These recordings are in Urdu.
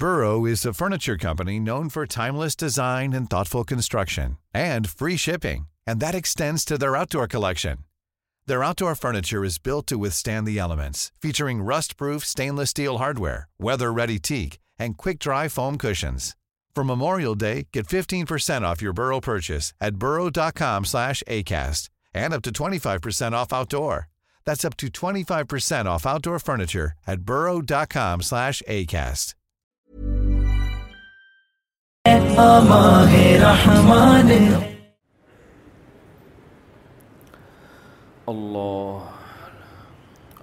Furniture company note for timeless design construction collection furniture weather very tech and key form cushion from اموریل day get fifteen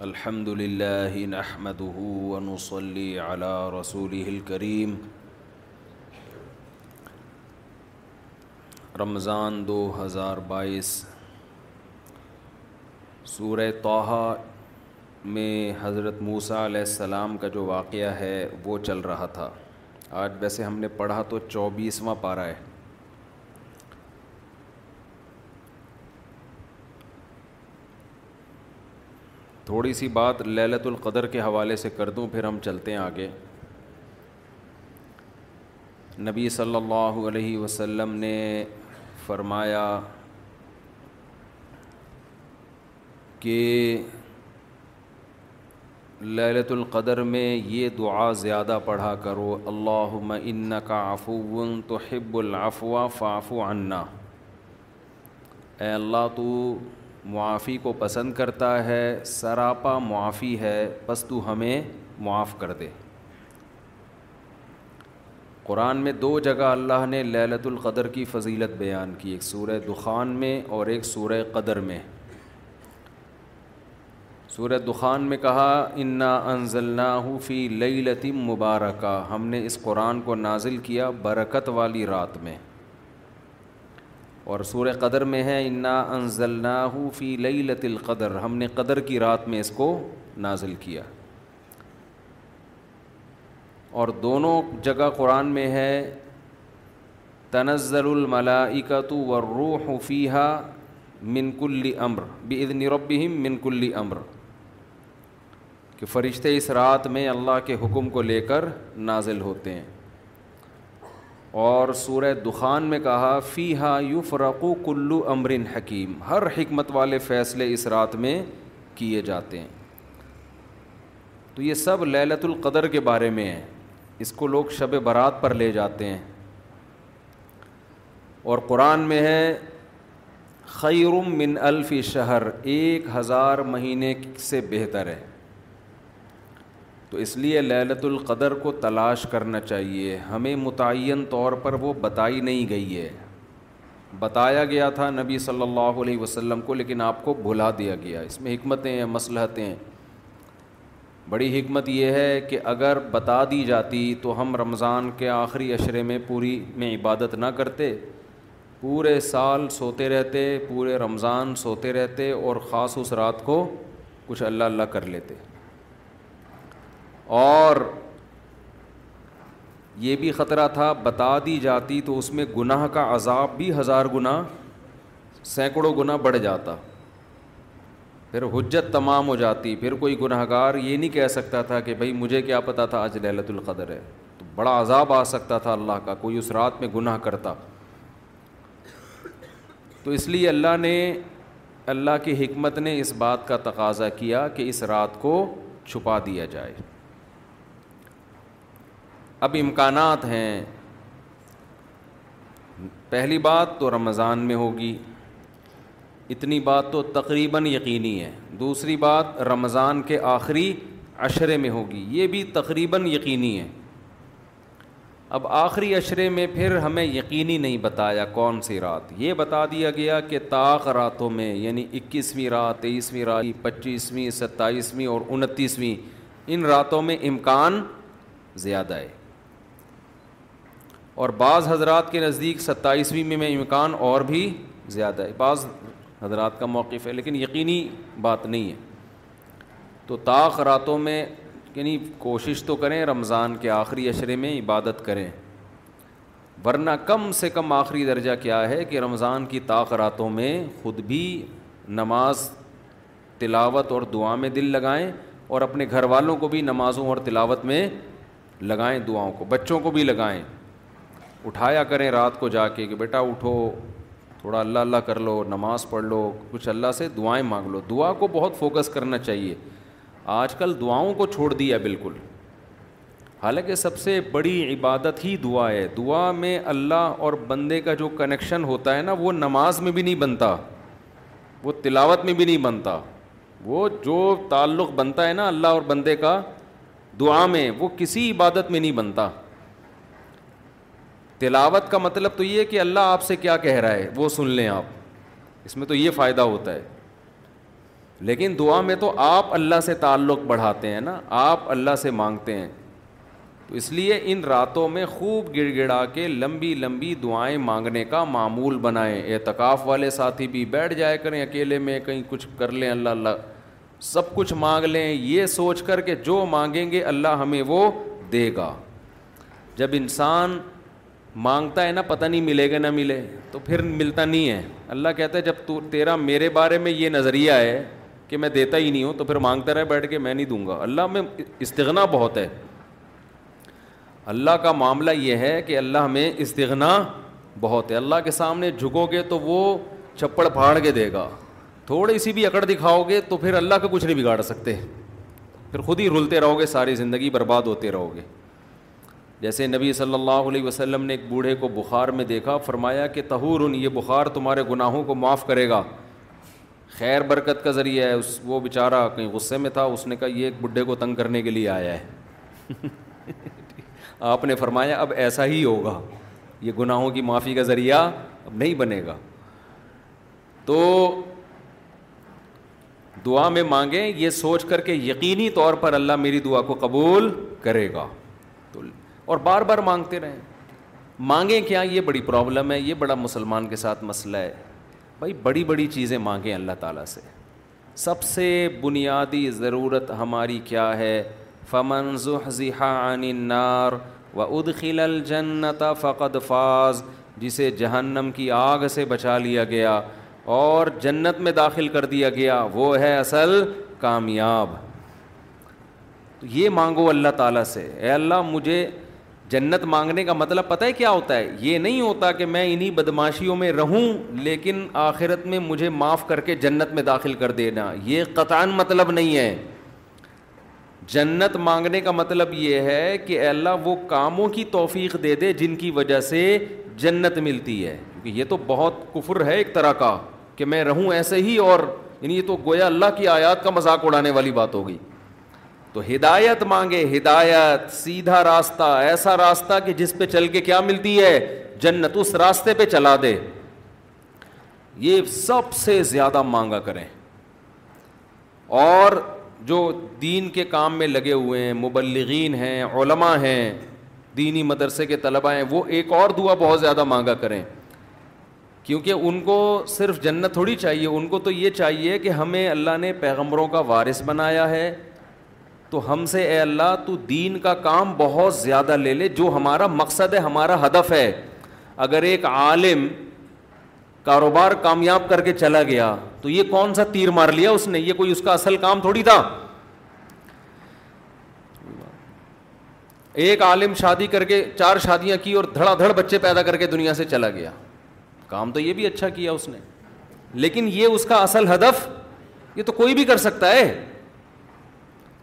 الحمد للہ على رسول کریم رمضان دو ہزار بائیس سور توحہ میں حضرت موسیٰ علیہ السلام کا جو واقعہ ہے وہ چل رہا تھا آج ویسے ہم نے پڑھا تو چوبیسواں پارا ہے تھوڑی سی بات للت القدر کے حوالے سے کر دوں پھر ہم چلتے ہیں آگے نبی صلی اللہ علیہ وسلم نے فرمایا کہ للت القدر میں یہ دعا زیادہ پڑھا کرو اللہ مَن کاف و حب العفو فاف انا اے اللہ تو معافی کو پسند کرتا ہے سراپا معافی ہے بس تو ہمیں معاف کر دے قرآن میں دو جگہ اللہ نے للت القدر کی فضیلت بیان کی ایک سورہ دخان میں اور ایک سورہ قدر میں سورہ دخان میں کہا انا انزل فی لئی مبارکہ ہم نے اس قرآن کو نازل کیا برکت والی رات میں اور سورہ قدر میں ہے انا انزل فی لئی القدر ہم نے قدر کی رات میں اس کو نازل کیا اور دونوں جگہ قرآن میں ہے تنزر الملاقۃ تو حفیحہ منکلی امر بدن ربهم من کل امر کہ فرشتے اس رات میں اللہ کے حکم کو لے کر نازل ہوتے ہیں اور سورہ دخان میں کہا فی ہا یو فرق و کلو امرن حکیم ہر حکمت والے فیصلے اس رات میں کیے جاتے ہیں تو یہ سب للت القدر کے بارے میں ہے اس کو لوگ شب برات پر لے جاتے ہیں اور قرآن میں ہے خیرم من الفی شہر ایک ہزار مہینے سے بہتر ہے تو اس لیے للت القدر کو تلاش کرنا چاہیے ہمیں متعین طور پر وہ بتائی نہیں گئی ہے بتایا گیا تھا نبی صلی اللہ علیہ وسلم کو لیکن آپ کو بھلا دیا گیا اس میں حکمتیں ہیں مصلحتیں بڑی حکمت یہ ہے کہ اگر بتا دی جاتی تو ہم رمضان کے آخری اشرے میں پوری میں عبادت نہ کرتے پورے سال سوتے رہتے پورے رمضان سوتے رہتے اور خاص اس رات کو کچھ اللہ اللہ کر لیتے اور یہ بھی خطرہ تھا بتا دی جاتی تو اس میں گناہ کا عذاب بھی ہزار گنا سینکڑوں گنا بڑھ جاتا پھر حجت تمام ہو جاتی پھر کوئی گناہ گار یہ نہیں کہہ سکتا تھا کہ بھائی مجھے کیا پتا تھا آج لہلت القدر ہے تو بڑا عذاب آ سکتا تھا اللہ کا کوئی اس رات میں گناہ کرتا تو اس لیے اللہ نے اللہ کی حکمت نے اس بات کا تقاضا کیا کہ اس رات کو چھپا دیا جائے اب امکانات ہیں پہلی بات تو رمضان میں ہوگی اتنی بات تو تقریباً یقینی ہے دوسری بات رمضان کے آخری عشرے میں ہوگی یہ بھی تقریباً یقینی ہے اب آخری عشرے میں پھر ہمیں یقینی نہیں بتایا کون سی رات یہ بتا دیا گیا کہ طاق راتوں میں یعنی اکیسویں رات تیئیسویں رات پچیسویں ستائیسویں اور انتیسویں ان راتوں میں امکان زیادہ ہے اور بعض حضرات کے نزدیک ستائیسویں میں امکان اور بھی زیادہ ہے بعض حضرات کا موقف ہے لیکن یقینی بات نہیں ہے تو طاق راتوں میں یعنی کوشش تو کریں رمضان کے آخری اشرے میں عبادت کریں ورنہ کم سے کم آخری درجہ کیا ہے کہ رمضان کی طاق راتوں میں خود بھی نماز تلاوت اور دعا میں دل لگائیں اور اپنے گھر والوں کو بھی نمازوں اور تلاوت میں لگائیں دعاؤں کو بچوں کو بھی لگائیں اٹھایا کریں رات کو جا کے کہ بیٹا اٹھو تھوڑا اللہ اللہ کر لو نماز پڑھ لو کچھ اللہ سے دعائیں مانگ لو دعا کو بہت فوکس کرنا چاہیے آج کل دعاؤں کو چھوڑ دیا بالکل حالانکہ سب سے بڑی عبادت ہی دعا ہے دعا میں اللہ اور بندے کا جو کنیکشن ہوتا ہے نا وہ نماز میں بھی نہیں بنتا وہ تلاوت میں بھی نہیں بنتا وہ جو تعلق بنتا ہے نا اللہ اور بندے کا دعا میں وہ کسی عبادت میں نہیں بنتا تلاوت کا مطلب تو یہ کہ اللہ آپ سے کیا کہہ رہا ہے وہ سن لیں آپ اس میں تو یہ فائدہ ہوتا ہے لیکن دعا میں تو آپ اللہ سے تعلق بڑھاتے ہیں نا آپ اللہ سے مانگتے ہیں تو اس لیے ان راتوں میں خوب گڑ گڑا کے لمبی لمبی دعائیں مانگنے کا معمول بنائیں اعتکاف والے ساتھی بھی بیٹھ جائے کریں اکیلے میں کہیں کچھ کر لیں اللہ اللہ سب کچھ مانگ لیں یہ سوچ کر کہ جو مانگیں گے اللہ ہمیں وہ دے گا جب انسان مانگتا ہے نا پتہ نہیں ملے گا نہ ملے تو پھر ملتا نہیں ہے اللہ کہتا ہے جب تو تیرا میرے بارے میں یہ نظریہ ہے کہ میں دیتا ہی نہیں ہوں تو پھر مانگتا رہے بیٹھ کے میں نہیں دوں گا اللہ میں استغنا بہت ہے اللہ کا معاملہ یہ ہے کہ اللہ میں استغنا بہت ہے اللہ کے سامنے جھکو گے تو وہ چھپڑ پھاڑ کے دے گا تھوڑی سی بھی اکڑ دکھاؤ گے تو پھر اللہ کا کچھ نہیں بگاڑ سکتے پھر خود ہی رلتے رہو گے ساری زندگی برباد ہوتے رہو گے جیسے نبی صلی اللہ علیہ وسلم نے ایک بوڑھے کو بخار میں دیکھا فرمایا کہ ان یہ بخار تمہارے گناہوں کو معاف کرے گا خیر برکت کا ذریعہ ہے اس وہ بیچارہ کہیں غصے میں تھا اس نے کہا یہ ایک بڈھے کو تنگ کرنے کے لیے آیا ہے آپ نے فرمایا اب ایسا ہی ہوگا یہ گناہوں کی معافی کا ذریعہ اب نہیں بنے گا تو دعا میں مانگیں یہ سوچ کر کے یقینی طور پر اللہ میری دعا کو قبول کرے گا اور بار بار مانگتے رہیں مانگیں کیا یہ بڑی پرابلم ہے یہ بڑا مسلمان کے ساتھ مسئلہ ہے بھائی بڑی بڑی چیزیں مانگیں اللہ تعالیٰ سے سب سے بنیادی ضرورت ہماری کیا ہے فمن عن النار و ادخل الجنت فقد فاز جسے جہنم کی آگ سے بچا لیا گیا اور جنت میں داخل کر دیا گیا وہ ہے اصل کامیاب تو یہ مانگو اللہ تعالیٰ سے اے اللہ مجھے جنت مانگنے کا مطلب پتہ ہے کیا ہوتا ہے یہ نہیں ہوتا کہ میں انہی بدماشیوں میں رہوں لیکن آخرت میں مجھے معاف کر کے جنت میں داخل کر دینا یہ قطع مطلب نہیں ہے جنت مانگنے کا مطلب یہ ہے کہ اللہ وہ کاموں کی توفیق دے دے جن کی وجہ سے جنت ملتی ہے کیونکہ یہ تو بہت کفر ہے ایک طرح کا کہ میں رہوں ایسے ہی اور یعنی یہ تو گویا اللہ کی آیات کا مذاق اڑانے والی بات ہوگی تو ہدایت مانگے ہدایت سیدھا راستہ ایسا راستہ کہ جس پہ چل کے کیا ملتی ہے جنت اس راستے پہ چلا دے یہ سب سے زیادہ مانگا کریں اور جو دین کے کام میں لگے ہوئے ہیں مبلغین ہیں علماء ہیں دینی مدرسے کے طلباء ہیں وہ ایک اور دعا بہت زیادہ مانگا کریں کیونکہ ان کو صرف جنت تھوڑی چاہیے ان کو تو یہ چاہیے کہ ہمیں اللہ نے پیغمبروں کا وارث بنایا ہے تو ہم سے اے اللہ تو دین کا کام بہت زیادہ لے لے جو ہمارا مقصد ہے ہمارا ہدف ہے اگر ایک عالم کاروبار کامیاب کر کے چلا گیا تو یہ کون سا تیر مار لیا اس نے یہ کوئی اس کا اصل کام تھوڑی تھا ایک عالم شادی کر کے چار شادیاں کی اور دھڑا دھڑ بچے پیدا کر کے دنیا سے چلا گیا کام تو یہ بھی اچھا کیا اس نے لیکن یہ اس کا اصل ہدف یہ تو کوئی بھی کر سکتا ہے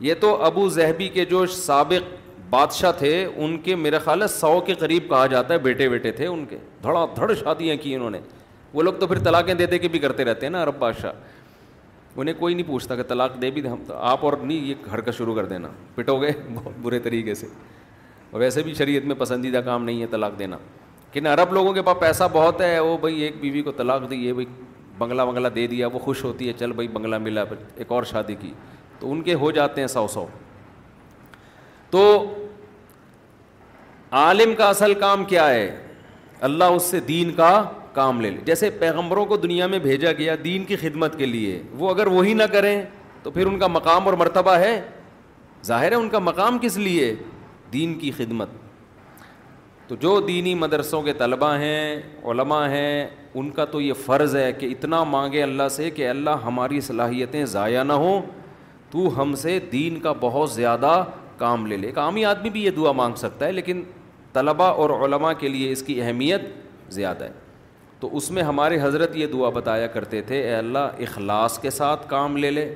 یہ تو ابو زہبی کے جو سابق بادشاہ تھے ان کے میرے خیال ہے سو کے قریب کہا جاتا ہے بیٹے بیٹے تھے ان کے دھڑا دھڑ شادیاں کی انہوں نے وہ لوگ تو پھر طلاقیں دے دے کے بھی کرتے رہتے ہیں نا عرب بادشاہ انہیں کوئی نہیں پوچھتا کہ طلاق دے بھی ہم تو آپ اور نہیں یہ گھر کا شروع کر دینا پٹو گئے بہت برے طریقے سے ویسے بھی شریعت میں پسندیدہ کام نہیں ہے طلاق دینا لیکن عرب لوگوں کے پاس پیسہ بہت ہے وہ بھائی ایک بیوی کو طلاق دی یہ بھائی بنگلہ بنگلہ دے دیا وہ خوش ہوتی ہے چل بھائی بنگلہ ملا پھر ایک اور شادی کی تو ان کے ہو جاتے ہیں سو سو تو عالم کا اصل کام کیا ہے اللہ اس سے دین کا کام لے لے جیسے پیغمبروں کو دنیا میں بھیجا گیا دین کی خدمت کے لیے وہ اگر وہی نہ کریں تو پھر ان کا مقام اور مرتبہ ہے ظاہر ہے ان کا مقام کس لیے دین کی خدمت تو جو دینی مدرسوں کے طلبہ ہیں علماء ہیں ان کا تو یہ فرض ہے کہ اتنا مانگے اللہ سے کہ اللہ ہماری صلاحیتیں ضائع نہ ہوں تو ہم سے دین کا بہت زیادہ کام لے لے ایک عامی آدمی بھی یہ دعا مانگ سکتا ہے لیکن طلباء اور علماء کے لیے اس کی اہمیت زیادہ ہے تو اس میں ہمارے حضرت یہ دعا بتایا کرتے تھے اے اللہ اخلاص کے ساتھ کام لے لے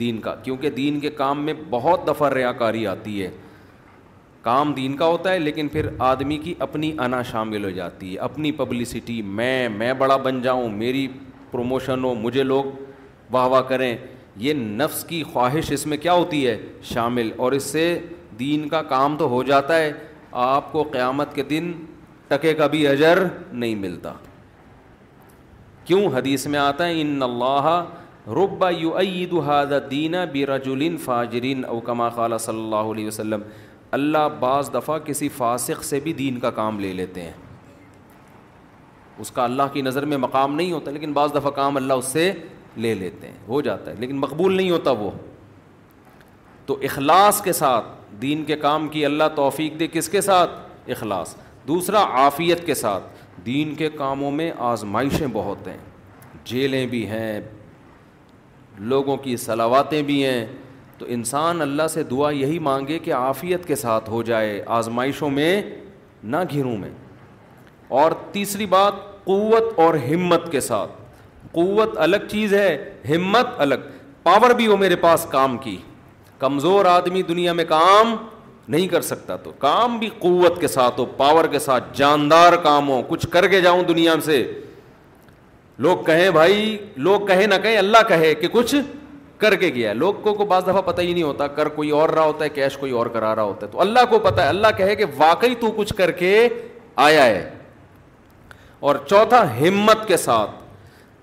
دین کا کیونکہ دین کے کام میں بہت دفعہ ریا کاری آتی ہے کام دین کا ہوتا ہے لیکن پھر آدمی کی اپنی انا شامل ہو جاتی ہے اپنی پبلسٹی میں میں بڑا بن جاؤں میری پروموشن ہو مجھے لوگ واہ واہ کریں یہ نفس کی خواہش اس میں کیا ہوتی ہے شامل اور اس سے دین کا کام تو ہو جاتا ہے آپ کو قیامت کے دن ٹکے کا بھی اجر نہیں ملتا کیوں حدیث میں آتا ہے ان اللہ رب عید هذا دین برجل فاجرین صلی اللہ علیہ وسلم اللہ بعض دفعہ کسی فاسق سے بھی دین کا کام لے لیتے ہیں اس کا اللہ کی نظر میں مقام نہیں ہوتا لیکن بعض دفعہ کام اللہ اس سے لے لیتے ہیں ہو جاتا ہے لیکن مقبول نہیں ہوتا وہ تو اخلاص کے ساتھ دین کے کام کی اللہ توفیق دے کس کے ساتھ اخلاص دوسرا عافیت کے ساتھ دین کے کاموں میں آزمائشیں بہت ہیں جیلیں بھی ہیں لوگوں کی سلاواتیں بھی ہیں تو انسان اللہ سے دعا یہی مانگے کہ عافیت کے ساتھ ہو جائے آزمائشوں میں نہ گھروں میں اور تیسری بات قوت اور ہمت کے ساتھ قوت الگ چیز ہے ہمت الگ پاور بھی ہو میرے پاس کام کی کمزور آدمی دنیا میں کام نہیں کر سکتا تو کام بھی قوت کے ساتھ ہو پاور کے ساتھ جاندار کام ہو کچھ کر کے جاؤں دنیا سے لوگ کہیں بھائی لوگ کہیں نہ کہیں اللہ کہے کہ کچھ کر کے گیا لوگ کو بعض دفعہ پتہ ہی نہیں ہوتا کر کوئی اور رہا ہوتا ہے کیش کوئی اور کرا رہا ہوتا ہے تو اللہ کو پتا اللہ کہے کہ واقعی تو کچھ کر کے آیا ہے اور چوتھا ہمت کے ساتھ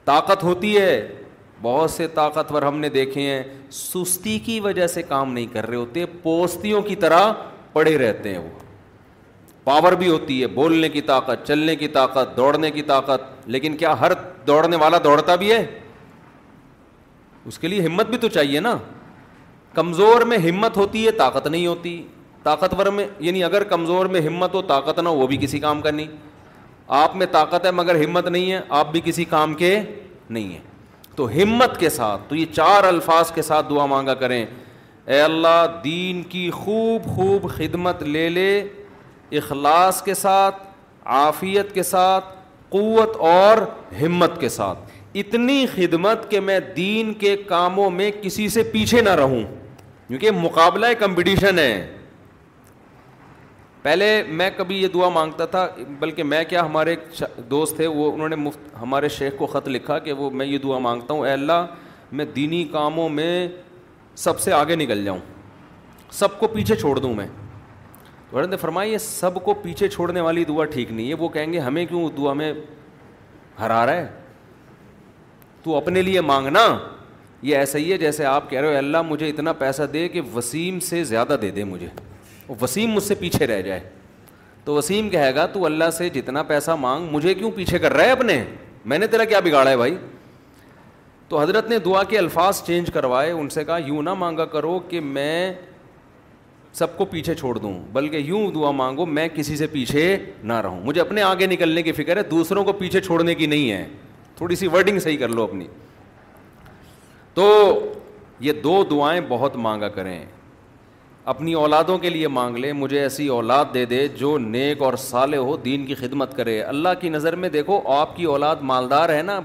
طاقت ہوتی ہے بہت سے طاقتور ہم نے دیکھے ہیں سستی کی وجہ سے کام نہیں کر رہے ہوتے پوستیوں کی طرح پڑے رہتے ہیں وہ پاور بھی ہوتی ہے بولنے کی طاقت چلنے کی طاقت دوڑنے کی طاقت لیکن کیا ہر دوڑنے والا دوڑتا بھی ہے اس کے لیے ہمت بھی تو چاہیے نا کمزور میں ہمت ہوتی ہے طاقت نہیں ہوتی طاقتور میں یعنی اگر کمزور میں ہمت ہو طاقت نہ ہو وہ بھی کسی کام کا نہیں آپ میں طاقت ہے مگر ہمت نہیں ہے آپ بھی کسی کام کے نہیں ہیں تو ہمت کے ساتھ تو یہ چار الفاظ کے ساتھ دعا مانگا کریں اے اللہ دین کی خوب خوب خدمت لے لے اخلاص کے ساتھ عافیت کے ساتھ قوت اور ہمت کے ساتھ اتنی خدمت کہ میں دین کے کاموں میں کسی سے پیچھے نہ رہوں کیونکہ مقابلہ کمپٹیشن ہے پہلے میں کبھی یہ دعا مانگتا تھا بلکہ میں کیا ہمارے ایک دوست تھے وہ انہوں نے مفت ہمارے شیخ کو خط لکھا کہ وہ میں یہ دعا مانگتا ہوں اے اللہ میں دینی کاموں میں سب سے آگے نکل جاؤں سب کو پیچھے چھوڑ دوں میں نے فرمایا یہ سب کو پیچھے چھوڑنے والی دعا ٹھیک نہیں ہے وہ کہیں گے ہمیں کیوں دعا میں ہرا رہا ہے تو اپنے لیے مانگنا یہ ایسا ہی ہے جیسے آپ کہہ رہے ہو اللہ مجھے اتنا پیسہ دے کہ وسیم سے زیادہ دے دے مجھے وسیم مجھ سے پیچھے رہ جائے تو وسیم کہے گا تو اللہ سے جتنا پیسہ مانگ مجھے کیوں پیچھے کر رہا ہے اپنے میں نے تیرا کیا بگاڑا ہے بھائی تو حضرت نے دعا کے الفاظ چینج کروائے ان سے کہا یوں نہ مانگا کرو کہ میں سب کو پیچھے چھوڑ دوں بلکہ یوں دعا مانگو میں کسی سے پیچھے نہ رہوں مجھے اپنے آگے نکلنے کی فکر ہے دوسروں کو پیچھے چھوڑنے کی نہیں ہے تھوڑی سی ورڈنگ صحیح کر لو اپنی تو یہ دو دعائیں بہت مانگا کریں اپنی اولادوں کے لیے مانگ لے مجھے ایسی اولاد دے دے جو نیک اور سالے ہو دین کی خدمت کرے اللہ کی نظر میں دیکھو آپ کی اولاد مالدار ہے نا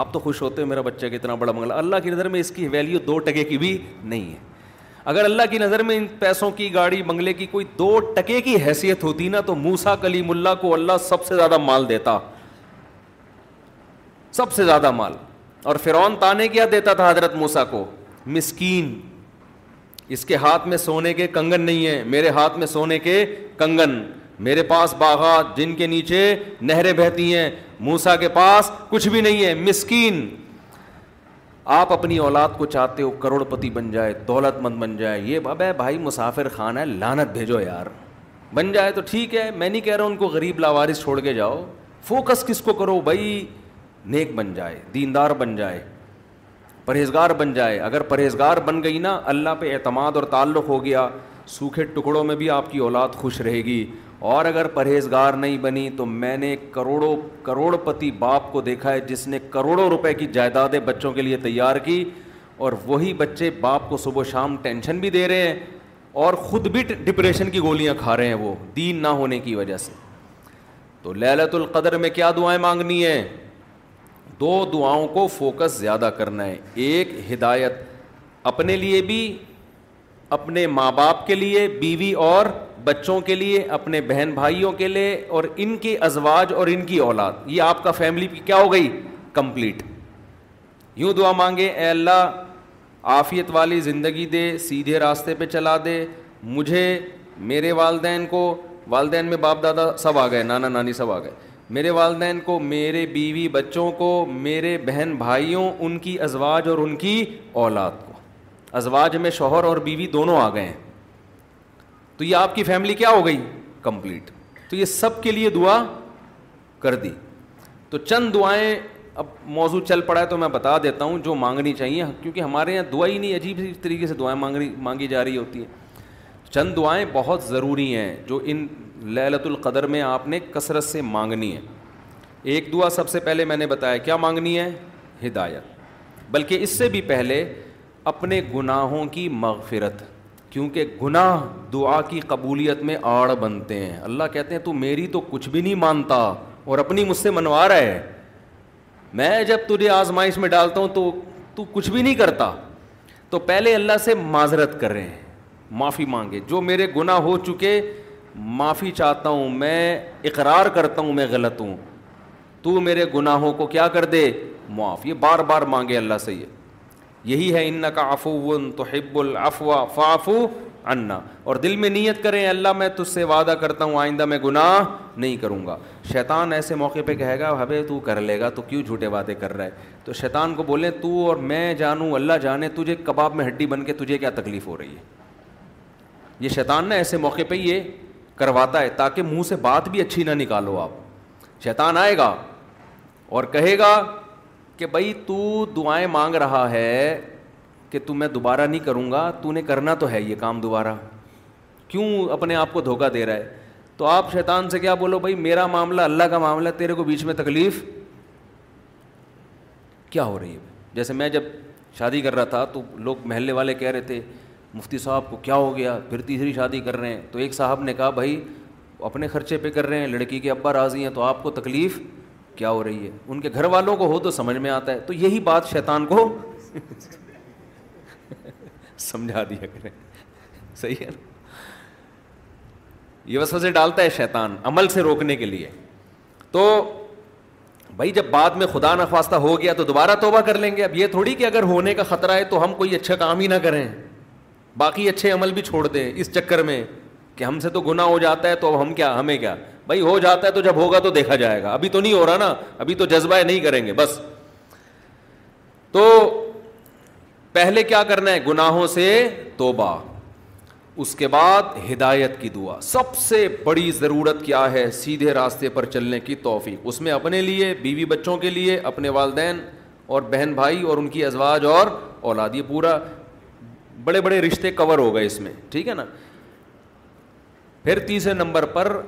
آپ تو خوش ہوتے ہو میرا بچہ کتنا بڑا بنگلہ اللہ کی نظر میں اس کی ویلیو دو ٹکے کی بھی نہیں ہے اگر اللہ کی نظر میں ان پیسوں کی گاڑی بنگلے کی کوئی دو ٹکے کی حیثیت ہوتی نا تو موسا کلی ملا کو اللہ سب سے زیادہ مال دیتا سب سے زیادہ مال اور فرعون تانے کیا دیتا تھا حضرت موسا کو مسکین اس کے ہاتھ میں سونے کے کنگن نہیں ہیں میرے ہاتھ میں سونے کے کنگن میرے پاس باغات جن کے نیچے نہریں بہتی ہیں موسا کے پاس کچھ بھی نہیں ہے مسکین آپ اپنی اولاد کو چاہتے ہو کروڑ پتی بن جائے دولت مند بن جائے یہ باب ہے بھائی مسافر خان ہے لانت بھیجو یار بن جائے تو ٹھیک ہے میں نہیں کہہ رہا ان کو غریب لاوارس چھوڑ کے جاؤ فوکس کس کو کرو بھائی نیک بن جائے دیندار بن جائے پرہیزگار بن جائے اگر پرہیزگار بن گئی نا اللہ پہ اعتماد اور تعلق ہو گیا سوکھے ٹکڑوں میں بھی آپ کی اولاد خوش رہے گی اور اگر پرہیزگار نہیں بنی تو میں نے کروڑوں کروڑ پتی باپ کو دیکھا ہے جس نے کروڑوں روپے کی جائیدادیں بچوں کے لیے تیار کی اور وہی بچے باپ کو صبح و شام ٹینشن بھی دے رہے ہیں اور خود بھی ڈپریشن کی گولیاں کھا رہے ہیں وہ دین نہ ہونے کی وجہ سے تو للت القدر میں کیا دعائیں مانگنی ہیں دو دعاؤں کو فوکس زیادہ کرنا ہے ایک ہدایت اپنے لیے بھی اپنے ماں باپ کے لیے بیوی اور بچوں کے لیے اپنے بہن بھائیوں کے لیے اور ان کے ازواج اور ان کی اولاد یہ آپ کا فیملی کی کیا ہو گئی کمپلیٹ یوں دعا مانگے اے اللہ آفیت والی زندگی دے سیدھے راستے پہ چلا دے مجھے میرے والدین کو والدین میں باپ دادا سب آ گئے نانا نانی سب آ گئے میرے والدین کو میرے بیوی بچوں کو میرے بہن بھائیوں ان کی ازواج اور ان کی اولاد کو ازواج میں شوہر اور بیوی دونوں آ گئے ہیں تو یہ آپ کی فیملی کیا ہو گئی کمپلیٹ تو یہ سب کے لیے دعا کر دی تو چند دعائیں اب موضوع چل پڑا ہے تو میں بتا دیتا ہوں جو مانگنی چاہیے کیونکہ ہمارے یہاں دعا ہی نہیں عجیب طریقے سے دعائیں مانگنی مانگی جا رہی ہوتی ہیں چند دعائیں بہت ضروری ہیں جو ان للت القدر میں آپ نے کثرت سے مانگنی ہے ایک دعا سب سے پہلے میں نے بتایا کیا مانگنی ہے ہدایت بلکہ اس سے بھی پہلے اپنے گناہوں کی مغفرت کیونکہ گناہ دعا کی قبولیت میں آڑ بنتے ہیں اللہ کہتے ہیں تو میری تو کچھ بھی نہیں مانتا اور اپنی مجھ سے منوا رہا ہے میں جب تجھے آزمائش میں ڈالتا ہوں تو تو کچھ بھی نہیں کرتا تو پہلے اللہ سے معذرت کر رہے ہیں معافی مانگے جو میرے گناہ ہو چکے معافی چاہتا ہوں میں اقرار کرتا ہوں میں غلط ہوں تو میرے گناہوں کو کیا کر دے معاف یہ بار بار مانگے اللہ سے یہ یہی ہے ان کا افو تو حب فافو انا اور دل میں نیت کریں اللہ میں تجھ سے وعدہ کرتا ہوں آئندہ میں گناہ نہیں کروں گا شیطان ایسے موقع پہ کہے گا ہبے تو کر لے گا تو کیوں جھوٹے وعدے کر رہا ہے تو شیطان کو بولیں تو اور میں جانوں اللہ جانے تجھے کباب میں ہڈی بن کے تجھے کیا تکلیف ہو رہی ہے یہ شیطان نا ایسے موقع پہ یہ کرواتا ہے تاکہ منہ سے بات بھی اچھی نہ نکالو آپ شیطان آئے گا اور کہے گا کہ بھائی تو دعائیں مانگ رہا ہے کہ تو میں دوبارہ نہیں کروں گا تو نے کرنا تو ہے یہ کام دوبارہ کیوں اپنے آپ کو دھوکہ دے رہا ہے تو آپ شیطان سے کیا بولو بھائی میرا معاملہ اللہ کا معاملہ تیرے کو بیچ میں تکلیف کیا ہو رہی ہے جیسے میں جب شادی کر رہا تھا تو لوگ محلے والے کہہ رہے تھے مفتی صاحب کو کیا ہو گیا پھر تیسری شادی کر رہے ہیں تو ایک صاحب نے کہا بھائی اپنے خرچے پہ کر رہے ہیں لڑکی کے ابا راضی ہیں تو آپ کو تکلیف کیا ہو رہی ہے ان کے گھر والوں کو ہو تو سمجھ میں آتا ہے تو یہی بات شیطان کو سمجھا دیا کریں صحیح ہے نا یہ سے ڈالتا ہے شیطان عمل سے روکنے کے لیے تو بھائی جب بعد میں خدا نخواستہ ہو گیا تو دوبارہ توبہ کر لیں گے اب یہ تھوڑی کہ اگر ہونے کا خطرہ ہے تو ہم کوئی اچھا کام ہی نہ کریں باقی اچھے عمل بھی چھوڑ دیں اس چکر میں کہ ہم سے تو گناہ ہو جاتا ہے تو اب ہم کیا ہمیں کیا بھائی ہو جاتا ہے تو جب ہوگا تو دیکھا جائے گا ابھی تو نہیں ہو رہا نا ابھی تو جذبہ نہیں کریں گے بس تو پہلے کیا کرنا ہے گناہوں سے توبہ اس کے بعد ہدایت کی دعا سب سے بڑی ضرورت کیا ہے سیدھے راستے پر چلنے کی توفیق اس میں اپنے لیے بیوی بچوں کے لیے اپنے والدین اور بہن بھائی اور ان کی ازواج اور اولاد یہ پورا بڑے بڑے رشتے کور ہو گئے اس میں ٹھیک ہے نا پھر تیسرے نمبر پر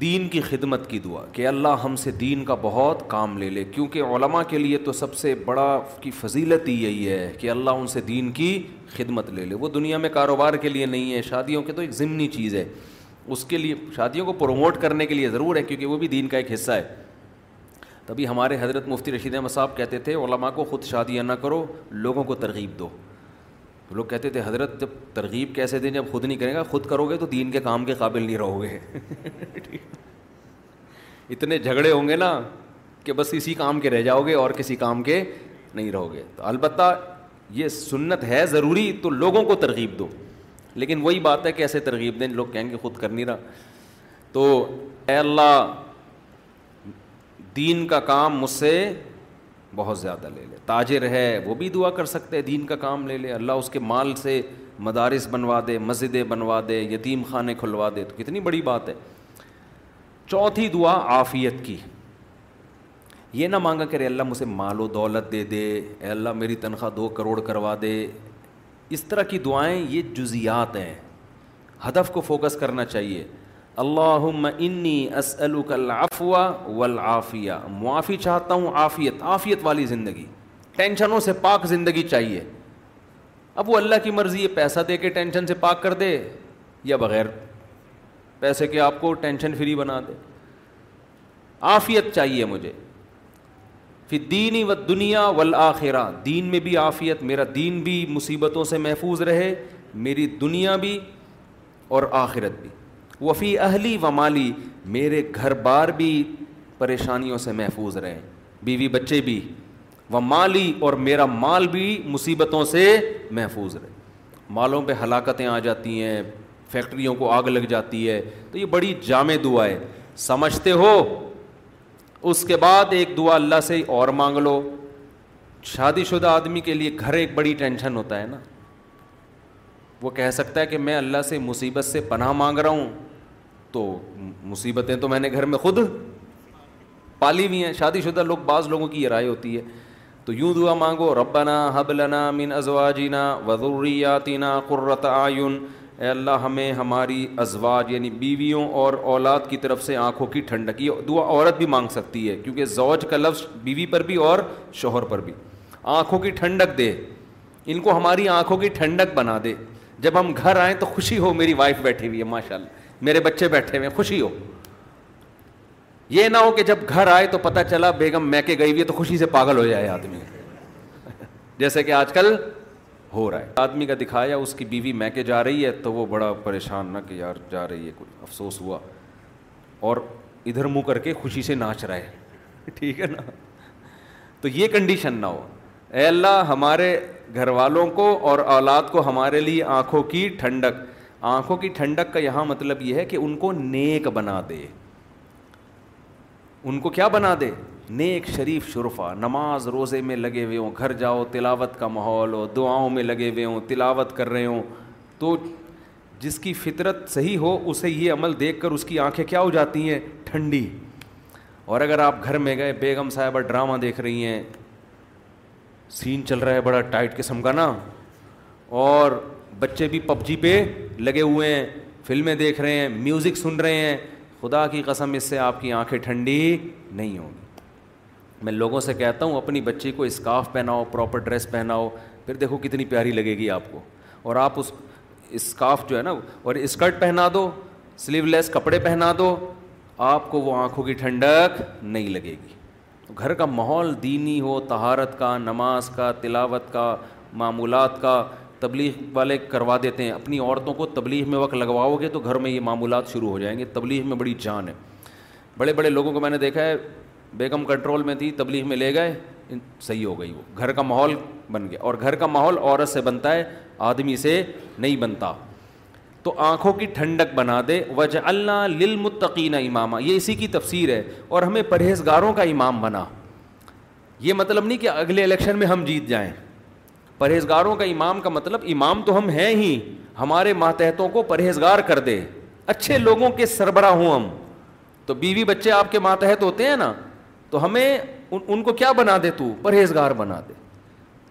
دین کی خدمت کی دعا کہ اللہ ہم سے دین کا بہت کام لے لے کیونکہ علماء کے لیے تو سب سے بڑا کی فضیلت ہی یہی ہے کہ اللہ ان سے دین کی خدمت لے لے وہ دنیا میں کاروبار کے لیے نہیں ہے شادیوں کے تو ایک ضمنی چیز ہے اس کے لیے شادیوں کو پروموٹ کرنے کے لیے ضرور ہے کیونکہ وہ بھی دین کا ایک حصہ ہے تبھی ہمارے حضرت مفتی رشید احمد صاحب کہتے تھے علماء کو خود شادیاں نہ کرو لوگوں کو ترغیب دو تو لوگ کہتے تھے حضرت جب ترغیب کیسے دیں جب خود نہیں کریں گا خود کرو گے تو دین کے کام کے قابل نہیں رہو گے اتنے جھگڑے ہوں گے نا کہ بس اسی کام کے رہ جاؤ گے اور کسی کام کے نہیں رہو گے تو البتہ یہ سنت ہے ضروری تو لوگوں کو ترغیب دو لیکن وہی بات ہے کیسے ترغیب دیں لوگ کہیں گے خود کر نہیں رہا تو اے اللہ دین کا کام مجھ سے بہت زیادہ لے لے تاجر ہے وہ بھی دعا کر سکتے دین کا کام لے لے اللہ اس کے مال سے مدارس بنوا دے مسجدیں بنوا دے یتیم خانے کھلوا دے تو کتنی بڑی بات ہے چوتھی دعا آفیت کی یہ نہ مانگا کہ رے اللہ مجھے مال و دولت دے دے اے اللہ میری تنخواہ دو کروڑ کروا دے اس طرح کی دعائیں یہ جزیات ہیں ہدف کو فوکس کرنا چاہیے اللہم انی اسألوک العفو والعافیہ معافی چاہتا ہوں عافیت عافیت والی زندگی ٹینشنوں سے پاک زندگی چاہیے اب وہ اللہ کی مرضی ہے پیسہ دے کے ٹینشن سے پاک کر دے یا بغیر پیسے کے آپ کو ٹینشن فری بنا دے عافیت چاہیے مجھے پھر دینی و دنیا والآخرہ دین میں بھی عافیت میرا دین بھی مصیبتوں سے محفوظ رہے میری دنیا بھی اور آخرت بھی وفی اہلی و مالی میرے گھر بار بھی پریشانیوں سے محفوظ رہیں بیوی بچے بھی و مالی اور میرا مال بھی مصیبتوں سے محفوظ رہے مالوں پہ ہلاکتیں آ جاتی ہیں فیکٹریوں کو آگ لگ جاتی ہے تو یہ بڑی جامع دعا ہے سمجھتے ہو اس کے بعد ایک دعا اللہ سے اور مانگ لو شادی شدہ آدمی کے لیے گھر ایک بڑی ٹینشن ہوتا ہے نا وہ کہہ سکتا ہے کہ میں اللہ سے مصیبت سے پناہ مانگ رہا ہوں تو مصیبتیں تو میں نے گھر میں خود پالی ہوئی ہیں شادی شدہ لوگ بعض لوگوں کی یہ رائے ہوتی ہے تو یوں دعا مانگو ربنا من ازواجنا ازواجینا وضوریاتی نا اے اللہ ہمیں ہماری ازواج یعنی بیویوں اور اولاد کی طرف سے آنکھوں کی ٹھنڈک یہ دعا عورت بھی مانگ سکتی ہے کیونکہ زوج کا لفظ بیوی پر بھی اور شوہر پر بھی آنکھوں کی ٹھنڈک دے ان کو ہماری آنکھوں کی ٹھنڈک بنا دے جب ہم گھر آئیں تو خوشی ہو میری وائف بیٹھی ہوئی ہے ماشاء اللہ میرے بچے بیٹھے ہوئے خوشی ہو یہ نہ ہو کہ جب گھر آئے تو پتا چلا بیگم میں کے گئی ہوئی ہے تو خوشی سے پاگل ہو جائے آدمی جیسے کہ آج کل ہو رہا ہے آدمی کا دکھایا اس کی بیوی میں کے جا رہی ہے تو وہ بڑا پریشان نہ کہ یار جا رہی ہے کوئی افسوس ہوا اور ادھر منہ کر کے خوشی سے ناچ رہا ہے ٹھیک ہے نا تو یہ کنڈیشن نہ ہو اے اللہ ہمارے گھر والوں کو اور اولاد کو ہمارے لیے آنکھوں کی ٹھنڈک آنکھوں کی ٹھنڈک کا یہاں مطلب یہ ہے کہ ان کو نیک بنا دے ان کو کیا بنا دے نیک شریف شرفہ نماز روزے میں لگے ہوئے ہوں گھر جاؤ تلاوت کا ماحول ہو دعاؤں میں لگے ہوئے ہوں تلاوت کر رہے ہوں تو جس کی فطرت صحیح ہو اسے یہ عمل دیکھ کر اس کی آنکھیں کیا ہو جاتی ہیں ٹھنڈی اور اگر آپ گھر میں گئے بیگم صاحبہ ڈرامہ دیکھ رہی ہیں سین چل رہا ہے بڑا ٹائٹ قسم کا نا اور بچے بھی پب جی پہ لگے ہوئے ہیں فلمیں دیکھ رہے ہیں میوزک سن رہے ہیں خدا کی قسم اس سے آپ کی آنکھیں ٹھنڈی نہیں ہوں گی میں لوگوں سے کہتا ہوں اپنی بچی کو اسکارف پہناؤ پراپر ڈریس پہناؤ پھر دیکھو کتنی پیاری لگے گی آپ کو اور آپ اس اسکارف جو ہے نا اور اسکرٹ پہنا دو سلیو لیس کپڑے پہنا دو آپ کو وہ آنکھوں کی ٹھنڈک نہیں لگے گی گھر کا ماحول دینی ہو تہارت کا نماز کا تلاوت کا معمولات کا تبلیغ والے کروا دیتے ہیں اپنی عورتوں کو تبلیغ میں وقت لگواؤ گے تو گھر میں یہ معمولات شروع ہو جائیں گے تبلیغ میں بڑی جان ہے بڑے بڑے لوگوں کو میں نے دیکھا ہے بیگم کنٹرول میں تھی تبلیغ میں لے گئے صحیح ہو گئی وہ گھر کا ماحول بن گیا اور گھر کا ماحول عورت سے بنتا ہے آدمی سے نہیں بنتا تو آنکھوں کی ٹھنڈک بنا دے وجہ اللہ للمتقین امام امامہ یہ اسی کی تفسیر ہے اور ہمیں پرہیزگاروں کا امام بنا یہ مطلب نہیں کہ اگلے الیکشن میں ہم جیت جائیں پرہیزگاروں کا امام کا مطلب امام تو ہم ہیں ہی ہمارے ماتحتوں کو پرہیزگار کر دے اچھے لوگوں کے سربراہ ہوں ہم تو بیوی بچے آپ کے ماتحت ہوتے ہیں نا تو ہمیں ان ان کو کیا بنا دے تو پرہیزگار بنا دے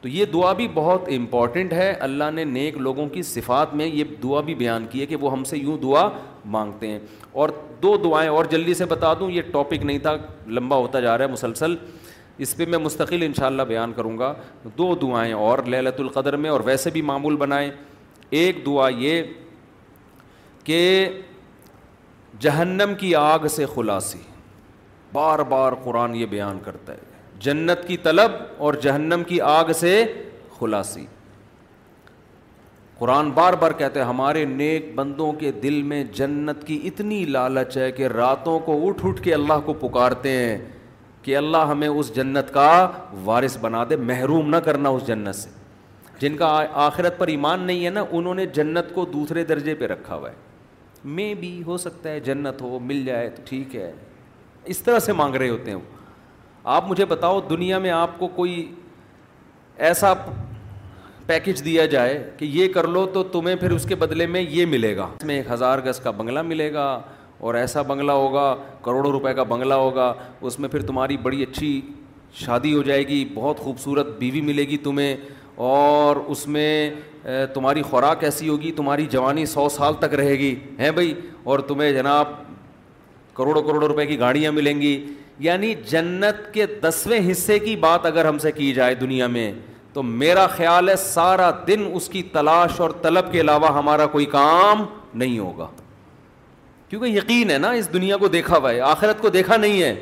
تو یہ دعا بھی بہت امپورٹنٹ ہے اللہ نے نیک لوگوں کی صفات میں یہ دعا بھی بیان کی ہے کہ وہ ہم سے یوں دعا مانگتے ہیں اور دو دعائیں اور جلدی سے بتا دوں یہ ٹاپک نہیں تھا لمبا ہوتا جا رہا ہے مسلسل اس پہ میں مستقل انشاءاللہ بیان کروں گا دو دعائیں اور لہلت القدر میں اور ویسے بھی معمول بنائیں ایک دعا یہ کہ جہنم کی آگ سے خلاصی بار بار قرآن یہ بیان کرتا ہے جنت کی طلب اور جہنم کی آگ سے خلاصی قرآن بار بار کہتے ہیں ہمارے نیک بندوں کے دل میں جنت کی اتنی لالچ ہے کہ راتوں کو اٹھ اٹھ کے اللہ کو پکارتے ہیں کہ اللہ ہمیں اس جنت کا وارث بنا دے محروم نہ کرنا اس جنت سے جن کا آخرت پر ایمان نہیں ہے نا انہوں نے جنت کو دوسرے درجے پہ رکھا ہوا ہے میں بھی ہو سکتا ہے جنت ہو مل جائے تو ٹھیک ہے اس طرح سے مانگ رہے ہوتے ہیں آپ مجھے بتاؤ دنیا میں آپ کو کوئی ایسا پیکج دیا جائے کہ یہ کر لو تو تمہیں پھر اس کے بدلے میں یہ ملے گا اس میں ایک ہزار گز کا بنگلہ ملے گا اور ایسا بنگلہ ہوگا کروڑوں روپے کا بنگلہ ہوگا اس میں پھر تمہاری بڑی اچھی شادی ہو جائے گی بہت خوبصورت بیوی ملے گی تمہیں اور اس میں تمہاری خوراک ایسی ہوگی تمہاری جوانی سو سال تک رہے گی ہیں بھائی اور تمہیں جناب کروڑوں کروڑوں روپے کی گاڑیاں ملیں گی یعنی جنت کے دسویں حصے کی بات اگر ہم سے کی جائے دنیا میں تو میرا خیال ہے سارا دن اس کی تلاش اور طلب کے علاوہ ہمارا کوئی کام نہیں ہوگا کیونکہ یقین ہے نا اس دنیا کو دیکھا ہوا ہے آخرت کو دیکھا نہیں ہے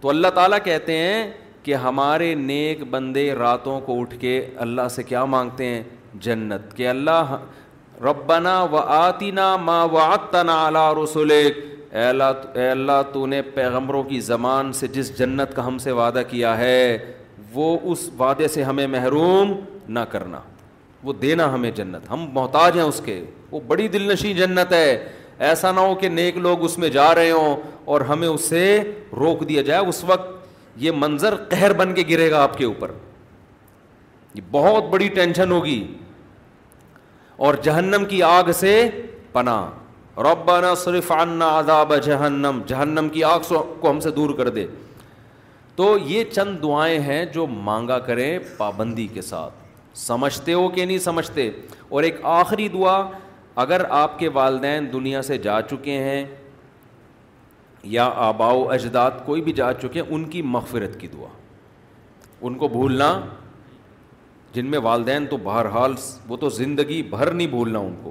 تو اللہ تعالیٰ کہتے ہیں کہ ہمارے نیک بندے راتوں کو اٹھ کے اللہ سے کیا مانگتے ہیں جنت کہ اللہ ربنا و آتی نا ما و آل رسلخ اللہ اے اللہ تو نے پیغمبروں کی زبان سے جس جنت کا ہم سے وعدہ کیا ہے وہ اس وعدے سے ہمیں محروم نہ کرنا وہ دینا ہمیں جنت ہم محتاج ہیں اس کے وہ بڑی دل نشی جنت ہے ایسا نہ ہو کہ نیک لوگ اس میں جا رہے ہوں اور ہمیں اسے روک دیا جائے اس وقت یہ منظر قہر بن کے گرے گا آپ کے اوپر یہ بہت بڑی ٹینشن ہوگی اور جہنم کی آگ سے پناہ صرف عنا عذاب جہنم جہنم کی آگ کو ہم سے دور کر دے تو یہ چند دعائیں ہیں جو مانگا کریں پابندی کے ساتھ سمجھتے ہو کہ نہیں سمجھتے اور ایک آخری دعا اگر آپ کے والدین دنیا سے جا چکے ہیں یا آباؤ اجداد کوئی بھی جا چکے ہیں ان کی مغفرت کی دعا ان کو بھولنا جن میں والدین تو بہرحال وہ تو زندگی بھر نہیں بھولنا ان کو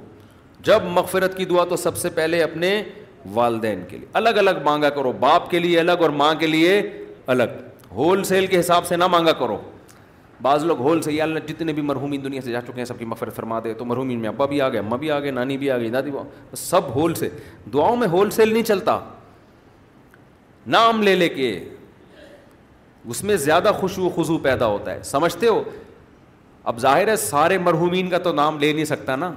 جب مغفرت کی دعا تو سب سے پہلے اپنے والدین کے لیے الگ الگ مانگا کرو باپ کے لیے الگ اور ماں کے لیے الگ ہول سیل کے حساب سے نہ مانگا کرو بعض لوگ ہول سے اللہ جتنے بھی مرحومین دنیا سے جا چکے ہیں سب کی مفرت فرما دے تو مرحومین میں ابا بھی آ گئے اماں بھی آ گئے نانی بھی آ گئی دادی سب ہول سے دعاؤں میں ہول سیل نہیں چلتا نام لے لے کے اس میں زیادہ خوشو و خوشو پیدا ہوتا ہے سمجھتے ہو اب ظاہر ہے سارے مرحومین کا تو نام لے نہیں سکتا نا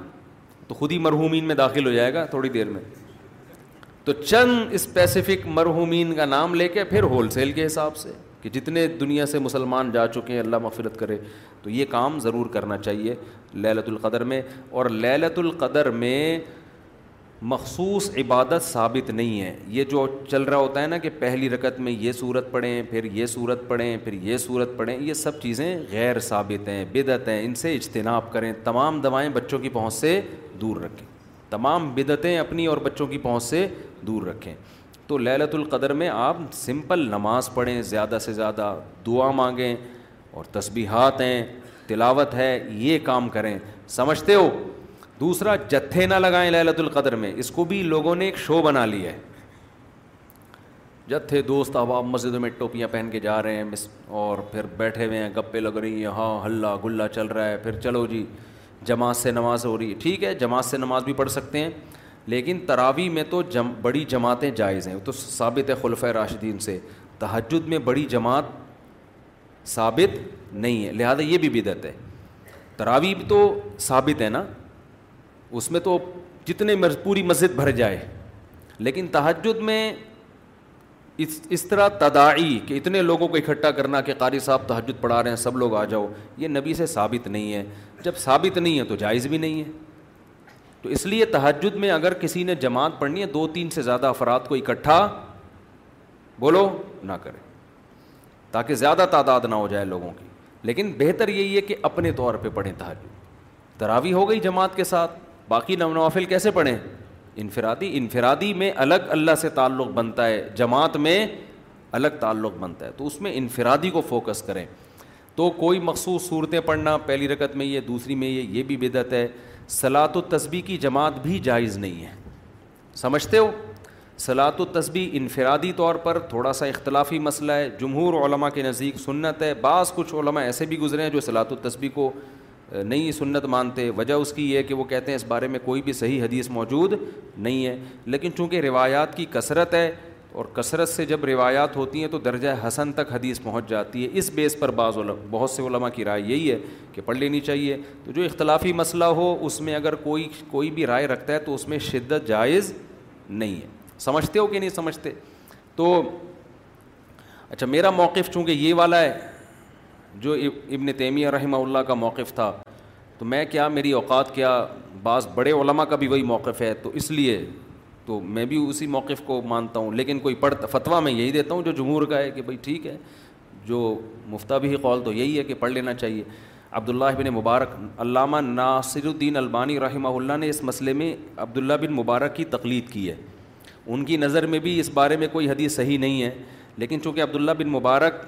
تو خود ہی مرحومین میں داخل ہو جائے گا تھوڑی دیر میں تو چند اسپیسیفک مرحومین کا نام لے کے پھر ہول سیل کے حساب سے کہ جتنے دنیا سے مسلمان جا چکے ہیں اللہ مغفرت کرے تو یہ کام ضرور کرنا چاہیے للت القدر میں اور للت القدر میں مخصوص عبادت ثابت نہیں ہے یہ جو چل رہا ہوتا ہے نا کہ پہلی رکت میں یہ صورت پڑھیں پھر یہ صورت پڑھیں پھر یہ صورت پڑھیں یہ سب چیزیں غیر ثابت ہیں بدعت ہیں ان سے اجتناب کریں تمام دوائیں بچوں کی پہنچ سے دور رکھیں تمام بدعتیں اپنی اور بچوں کی پہنچ سے دور رکھیں تو للت القدر میں آپ سمپل نماز پڑھیں زیادہ سے زیادہ دعا مانگیں اور تسبیحات ہیں تلاوت ہے یہ کام کریں سمجھتے ہو دوسرا جتھے نہ لگائیں للت القدر میں اس کو بھی لوگوں نے ایک شو بنا لی ہے جتھے دوست اب آپ مسجدوں میں ٹوپیاں پہن کے جا رہے ہیں اور پھر بیٹھے ہوئے ہیں گپے لگ رہی ہیں ہاں ہلّا گلا چل رہا ہے پھر چلو جی جماعت سے نماز ہو رہی ہے ٹھیک ہے جماعت سے نماز بھی پڑھ سکتے ہیں لیکن تراوی میں تو جم بڑی جماعتیں جائز ہیں وہ تو ثابت ہے خلف راشدین سے تحجد میں بڑی جماعت ثابت نہیں ہے لہٰذا یہ بھی بدعت ہے تراوی تو ثابت ہے نا اس میں تو جتنے پوری مسجد بھر جائے لیکن تحجد میں اس طرح تدائی کہ اتنے لوگوں کو اکٹھا کرنا کہ قاری صاحب تحجد پڑھا رہے ہیں سب لوگ آ جاؤ یہ نبی سے ثابت نہیں ہے جب ثابت نہیں ہے تو جائز بھی نہیں ہے تو اس لیے تحجد میں اگر کسی نے جماعت پڑھنی ہے دو تین سے زیادہ افراد کو اکٹھا بولو نہ کرے تاکہ زیادہ تعداد نہ ہو جائے لوگوں کی لیکن بہتر یہی ہے کہ اپنے طور پہ پڑھیں تحج تراوی ہو گئی جماعت کے ساتھ باقی نو نوافل کیسے پڑھیں انفرادی انفرادی میں الگ اللہ سے تعلق بنتا ہے جماعت میں الگ تعلق بنتا ہے تو اس میں انفرادی کو فوکس کریں تو کوئی مخصوص صورتیں پڑھنا پہلی رکت میں یہ دوسری میں یہ یہ بھی بدعت ہے سلاط و تصبی کی جماعت بھی جائز نہیں ہے سمجھتے ہو سلاط و تسبیح انفرادی طور پر تھوڑا سا اختلافی مسئلہ ہے جمہور علماء کے نزدیک سنت ہے بعض کچھ علماء ایسے بھی گزرے ہیں جو و تسبیح کو نہیں سنت مانتے وجہ اس کی یہ ہے کہ وہ کہتے ہیں اس بارے میں کوئی بھی صحیح حدیث موجود نہیں ہے لیکن چونکہ روایات کی کثرت ہے اور کثرت سے جب روایات ہوتی ہیں تو درجہ حسن تک حدیث پہنچ جاتی ہے اس بیس پر بعض علم بہت سے علماء کی رائے یہی ہے کہ پڑھ لینی چاہیے تو جو اختلافی مسئلہ ہو اس میں اگر کوئی کوئی بھی رائے رکھتا ہے تو اس میں شدت جائز نہیں ہے سمجھتے ہو کہ نہیں سمجھتے تو اچھا میرا موقف چونکہ یہ والا ہے جو ابن تیمیہ رحمہ اللہ کا موقف تھا تو میں کیا میری اوقات کیا بعض بڑے علماء کا بھی وہی موقف ہے تو اس لیے تو میں بھی اسی موقف کو مانتا ہوں لیکن کوئی پڑھ فتویٰ میں یہی دیتا ہوں جو جمہور کا ہے کہ بھائی ٹھیک ہے جو مفتا بھی قول تو یہی ہے کہ پڑھ لینا چاہیے عبداللہ بن مبارک علامہ ناصر الدین البانی رحمہ اللہ نے اس مسئلے میں عبداللہ بن مبارک کی تقلید کی ہے ان کی نظر میں بھی اس بارے میں کوئی حدیث صحیح نہیں ہے لیکن چونکہ عبداللہ بن مبارک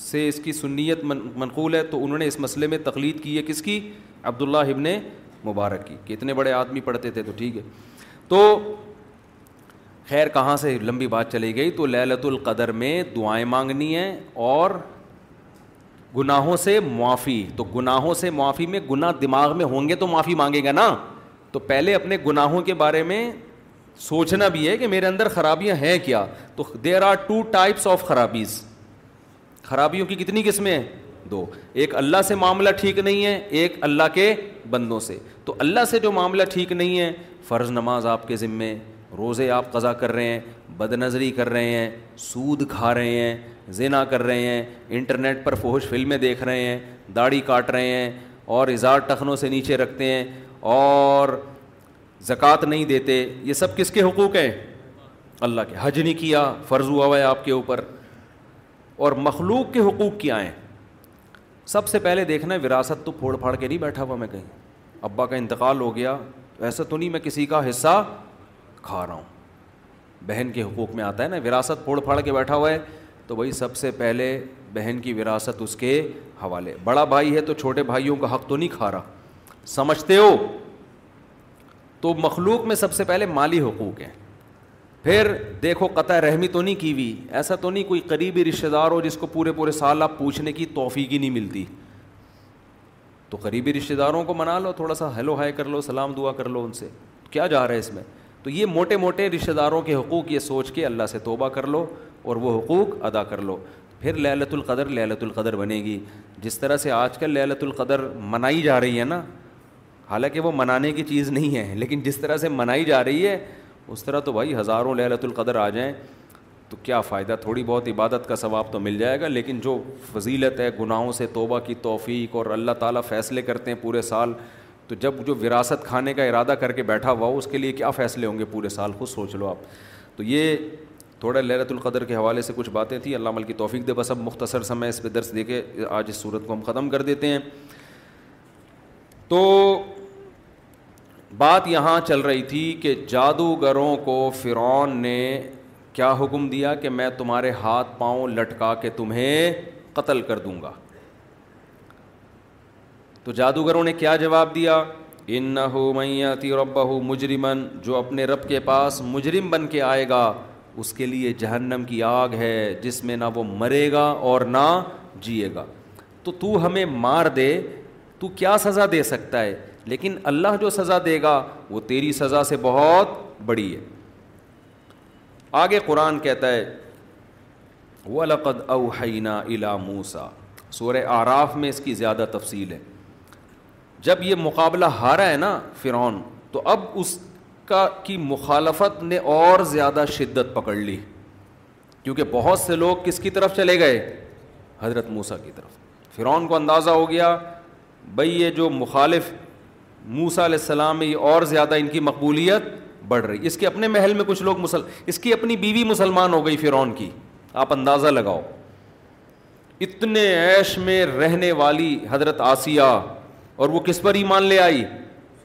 سے اس کی سنیت منقول ہے تو انہوں نے اس مسئلے میں تقلید کی ہے کس کی عبداللہ ابن مبارک کی کہ اتنے بڑے آدمی پڑھتے تھے تو ٹھیک ہے تو خیر کہاں سے لمبی بات چلی گئی تو للت القدر میں دعائیں مانگنی ہیں اور گناہوں سے معافی تو گناہوں سے معافی میں گناہ دماغ میں ہوں گے تو معافی مانگے گا نا تو پہلے اپنے گناہوں کے بارے میں سوچنا بھی ہے کہ میرے اندر خرابیاں ہیں کیا تو there are two types of خرابیز خرابیوں کی کتنی قسمیں ہیں دو ایک اللہ سے معاملہ ٹھیک نہیں ہے ایک اللہ کے بندوں سے تو اللہ سے جو معاملہ ٹھیک نہیں ہے فرض نماز آپ کے ذمے روزے آپ قضا کر رہے ہیں بد نظری کر رہے ہیں سود کھا رہے ہیں زنا کر رہے ہیں انٹرنیٹ پر فوش فلمیں دیکھ رہے ہیں داڑھی کاٹ رہے ہیں اور اظہار ٹخنوں سے نیچے رکھتے ہیں اور زکوٰۃ نہیں دیتے یہ سب کس کے حقوق ہیں اللہ کے حج نہیں کیا فرض ہوا ہوا ہے آپ کے اوپر اور مخلوق کے حقوق کیا ہیں سب سے پہلے دیکھنا ہے وراثت تو پھوڑ پھاڑ کے نہیں بیٹھا ہوا میں کہیں ابا کا انتقال ہو گیا ایسا تو نہیں میں کسی کا حصہ کھا رہا ہوں بہن کے حقوق میں آتا ہے نا وراثت پھوڑ پھاڑ کے بیٹھا ہوا ہے تو بھائی سب سے پہلے بہن کی وراثت اس کے حوالے بڑا بھائی ہے تو چھوٹے بھائیوں کا حق تو نہیں کھا رہا سمجھتے ہو تو مخلوق میں سب سے پہلے مالی حقوق ہیں پھر دیکھو قطع رحمی تو نہیں کی ہوئی ایسا تو نہیں کوئی قریبی رشتے دار ہو جس کو پورے پورے سال آپ پوچھنے کی توفیقی نہیں ملتی تو قریبی رشتہ داروں کو منا لو تھوڑا سا ہیلو ہائی کر لو سلام دعا کر لو ان سے کیا جا رہا ہے اس میں تو یہ موٹے موٹے رشتے داروں کے حقوق یہ سوچ کے اللہ سے توبہ کر لو اور وہ حقوق ادا کر لو پھر للت القدر للت القدر بنے گی جس طرح سے آج کل للت القدر منائی جا رہی ہے نا حالانکہ وہ منانے کی چیز نہیں ہے لیکن جس طرح سے منائی جا رہی ہے اس طرح تو بھائی ہزاروں لہلت القدر آ جائیں تو کیا فائدہ تھوڑی بہت عبادت کا ثواب تو مل جائے گا لیکن جو فضیلت ہے گناہوں سے توبہ کی توفیق اور اللہ تعالیٰ فیصلے کرتے ہیں پورے سال تو جب جو وراثت کھانے کا ارادہ کر کے بیٹھا ہوا اس کے لیے کیا فیصلے ہوں گے پورے سال خود سوچ لو آپ تو یہ تھوڑا لہرت القدر کے حوالے سے کچھ باتیں تھیں اللہ کی توفیق دے بس اب مختصر سمے اس پہ درس دے کے آج اس صورت کو ہم ختم کر دیتے ہیں تو بات یہاں چل رہی تھی کہ جادوگروں کو فرعون نے کیا حکم دیا کہ میں تمہارے ہاتھ پاؤں لٹکا کے تمہیں قتل کر دوں گا تو جادوگروں نے کیا جواب دیا ان نہ ہو مجرمن جو اپنے رب کے پاس مجرم بن کے آئے گا اس کے لیے جہنم کی آگ ہے جس میں نہ وہ مرے گا اور نہ جیے گا تو تو ہمیں مار دے تو کیا سزا دے سکتا ہے لیکن اللہ جو سزا دے گا وہ تیری سزا سے بہت بڑی ہے آگے قرآن کہتا ہے ولقد اوحینا الا موسا سورہ آراف میں اس کی زیادہ تفصیل ہے جب یہ مقابلہ ہارا ہے نا فرعون تو اب اس کا کی مخالفت نے اور زیادہ شدت پکڑ لی کیونکہ بہت سے لوگ کس کی طرف چلے گئے حضرت موسیٰ کی طرف فرعون کو اندازہ ہو گیا بھئی یہ جو مخالف موسا علیہ السلام میں یہ اور زیادہ ان کی مقبولیت بڑھ رہی اس کے اپنے محل میں کچھ لوگ مسل اس کی اپنی بیوی مسلمان ہو گئی فرعون کی آپ اندازہ لگاؤ اتنے عیش میں رہنے والی حضرت آسیہ اور وہ کس پر ہی مان لے آئی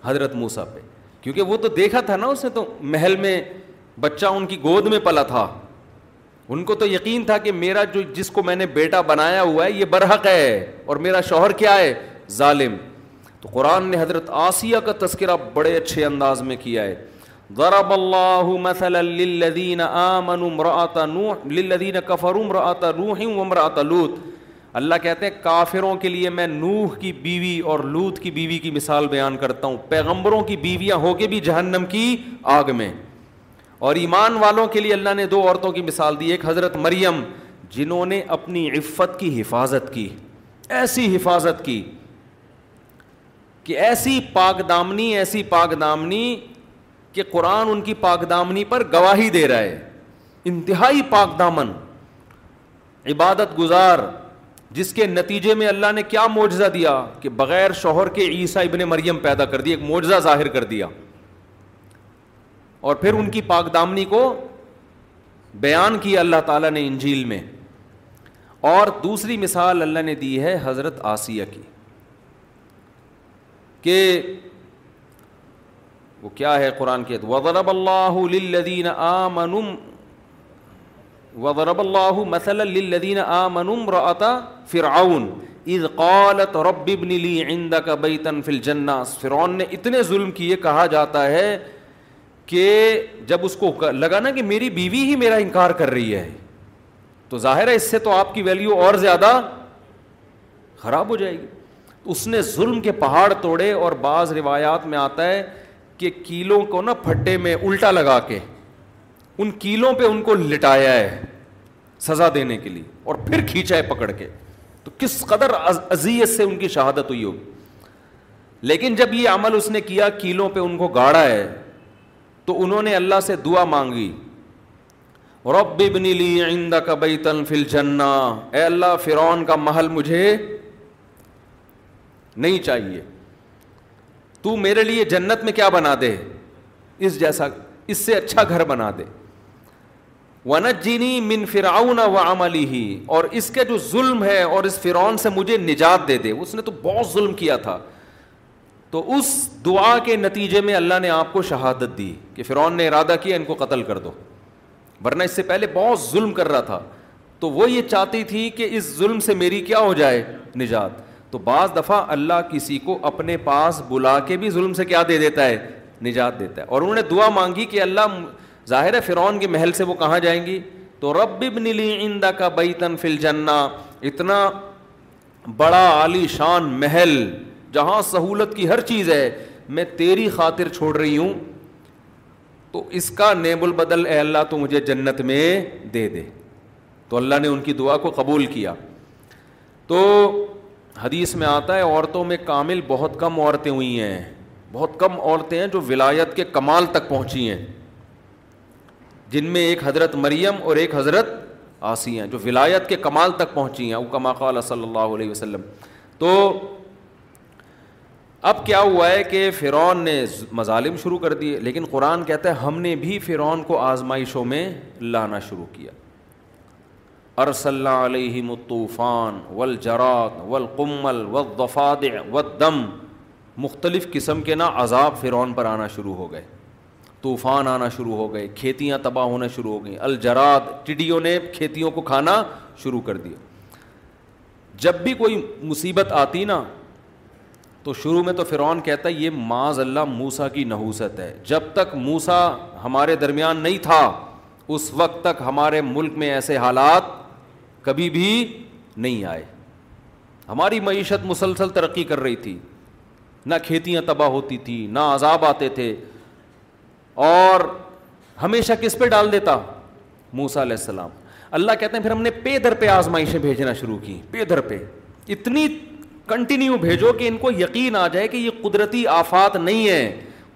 حضرت موسا پہ کیونکہ وہ تو دیکھا تھا نا اس نے تو محل میں بچہ ان کی گود میں پلا تھا ان کو تو یقین تھا کہ میرا جو جس کو میں نے بیٹا بنایا ہوا ہے یہ برحق ہے اور میرا شوہر کیا ہے ظالم تو قرآن نے حضرت آسیہ کا تذکرہ بڑے اچھے انداز میں کیا ہے ضرب اللہ مثلا للذین للذین نوح اللہ کہتے ہیں کافروں کے لیے میں نوح کی بیوی اور لوت کی بیوی کی مثال بیان کرتا ہوں پیغمبروں کی بیویاں ہو کے بھی جہنم کی آگ میں اور ایمان والوں کے لیے اللہ نے دو عورتوں کی مثال دی ایک حضرت مریم جنہوں نے اپنی عفت کی حفاظت کی ایسی حفاظت کی کہ ایسی پاک دامنی ایسی پاک دامنی کہ قرآن ان کی پاکدامنی پر گواہی دے رہا ہے انتہائی پاک دامن عبادت گزار جس کے نتیجے میں اللہ نے کیا معجزہ دیا کہ بغیر شوہر کے عیسیٰ ابن مریم پیدا کر دی ایک معجزہ ظاہر کر دیا اور پھر ان کی پاکدامنی کو بیان کیا اللہ تعالیٰ نے انجیل میں اور دوسری مثال اللہ نے دی ہے حضرت آسیہ کی کہ وہ کیا ہے قرآن کے وضرب اللہ للذین آمنم وضرب اللہ مثلا للذین آمنم رأت فرعون اذ قالت رب ابن لی عندک بیتا فی الجنہ فرعون نے اتنے ظلم کیے کہا جاتا ہے کہ جب اس کو لگا نا کہ میری بیوی ہی میرا انکار کر رہی ہے تو ظاہر ہے اس سے تو آپ کی ویلیو اور زیادہ خراب ہو جائے گی اس نے ظلم کے پہاڑ توڑے اور بعض روایات میں آتا ہے کہ کیلوں کو نا پھٹے میں الٹا لگا کے ان کیلوں پہ ان کو لٹایا ہے سزا دینے کے لیے اور پھر کھینچا ہے پکڑ کے تو کس قدر ازیت سے ان کی شہادت ہوئی ہوگی لیکن جب یہ عمل اس نے کیا کیلوں پہ ان کو گاڑا ہے تو انہوں نے اللہ سے دعا مانگی رب بنی لی آئندہ کا فی تن فل جنا اے اللہ فرعون کا محل مجھے نہیں چاہیے تو میرے لیے جنت میں کیا بنا دے اس جیسا اس سے اچھا گھر بنا دے ونت جینی من فراؤن و عملی ہی اور اس کے جو ظلم ہے اور اس فرعون سے مجھے نجات دے دے اس نے تو بہت ظلم کیا تھا تو اس دعا کے نتیجے میں اللہ نے آپ کو شہادت دی کہ فرعون نے ارادہ کیا ان کو قتل کر دو ورنہ اس سے پہلے بہت ظلم کر رہا تھا تو وہ یہ چاہتی تھی کہ اس ظلم سے میری کیا ہو جائے نجات تو بعض دفعہ اللہ کسی کو اپنے پاس بلا کے بھی ظلم سے کیا دے دیتا ہے نجات دیتا ہے اور انہوں نے دعا مانگی کہ اللہ ظاہر ہے فرعون کے محل سے وہ کہاں جائیں گی تو رب ابن لی کا اتنا بڑا عالی شان محل جہاں سہولت کی ہر چیز ہے میں تیری خاطر چھوڑ رہی ہوں تو اس کا نیب البدل اے اللہ تو مجھے جنت میں دے دے تو اللہ نے ان کی دعا کو قبول کیا تو حدیث میں آتا ہے عورتوں میں کامل بہت کم عورتیں ہوئی ہیں بہت کم عورتیں ہیں جو ولایت کے کمال تک پہنچی ہیں جن میں ایک حضرت مریم اور ایک حضرت آسی ہیں جو ولایت کے کمال تک پہنچی ہیں کما قال صلی اللہ علیہ وسلم تو اب کیا ہوا ہے کہ فرعون نے مظالم شروع کر دیے لیکن قرآن کہتا ہے ہم نے بھی فرعون کو آزمائشوں میں لانا شروع کیا ارسل علیہم الطوفان والجرات والقمل والضفادع والدم مختلف قسم کے نا عذاب فرعون پر آنا شروع ہو گئے طوفان آنا شروع ہو گئے کھیتیاں تباہ ہونا شروع ہو گئیں الجرات ٹڈیوں نے کھیتیوں کو کھانا شروع کر دیا جب بھی کوئی مصیبت آتی نا تو شروع میں تو فرعون کہتا ہے یہ معاذ اللہ موسا کی نحوست ہے جب تک موسا ہمارے درمیان نہیں تھا اس وقت تک ہمارے ملک میں ایسے حالات کبھی بھی نہیں آئے ہماری معیشت مسلسل ترقی کر رہی تھی نہ کھیتیاں تباہ ہوتی تھیں نہ عذاب آتے تھے اور ہمیشہ کس پہ ڈال دیتا موسا علیہ السلام اللہ کہتے ہیں پھر ہم نے پے در پہ آزمائشیں بھیجنا شروع کی پے در پہ اتنی کنٹینیو بھیجو کہ ان کو یقین آ جائے کہ یہ قدرتی آفات نہیں ہے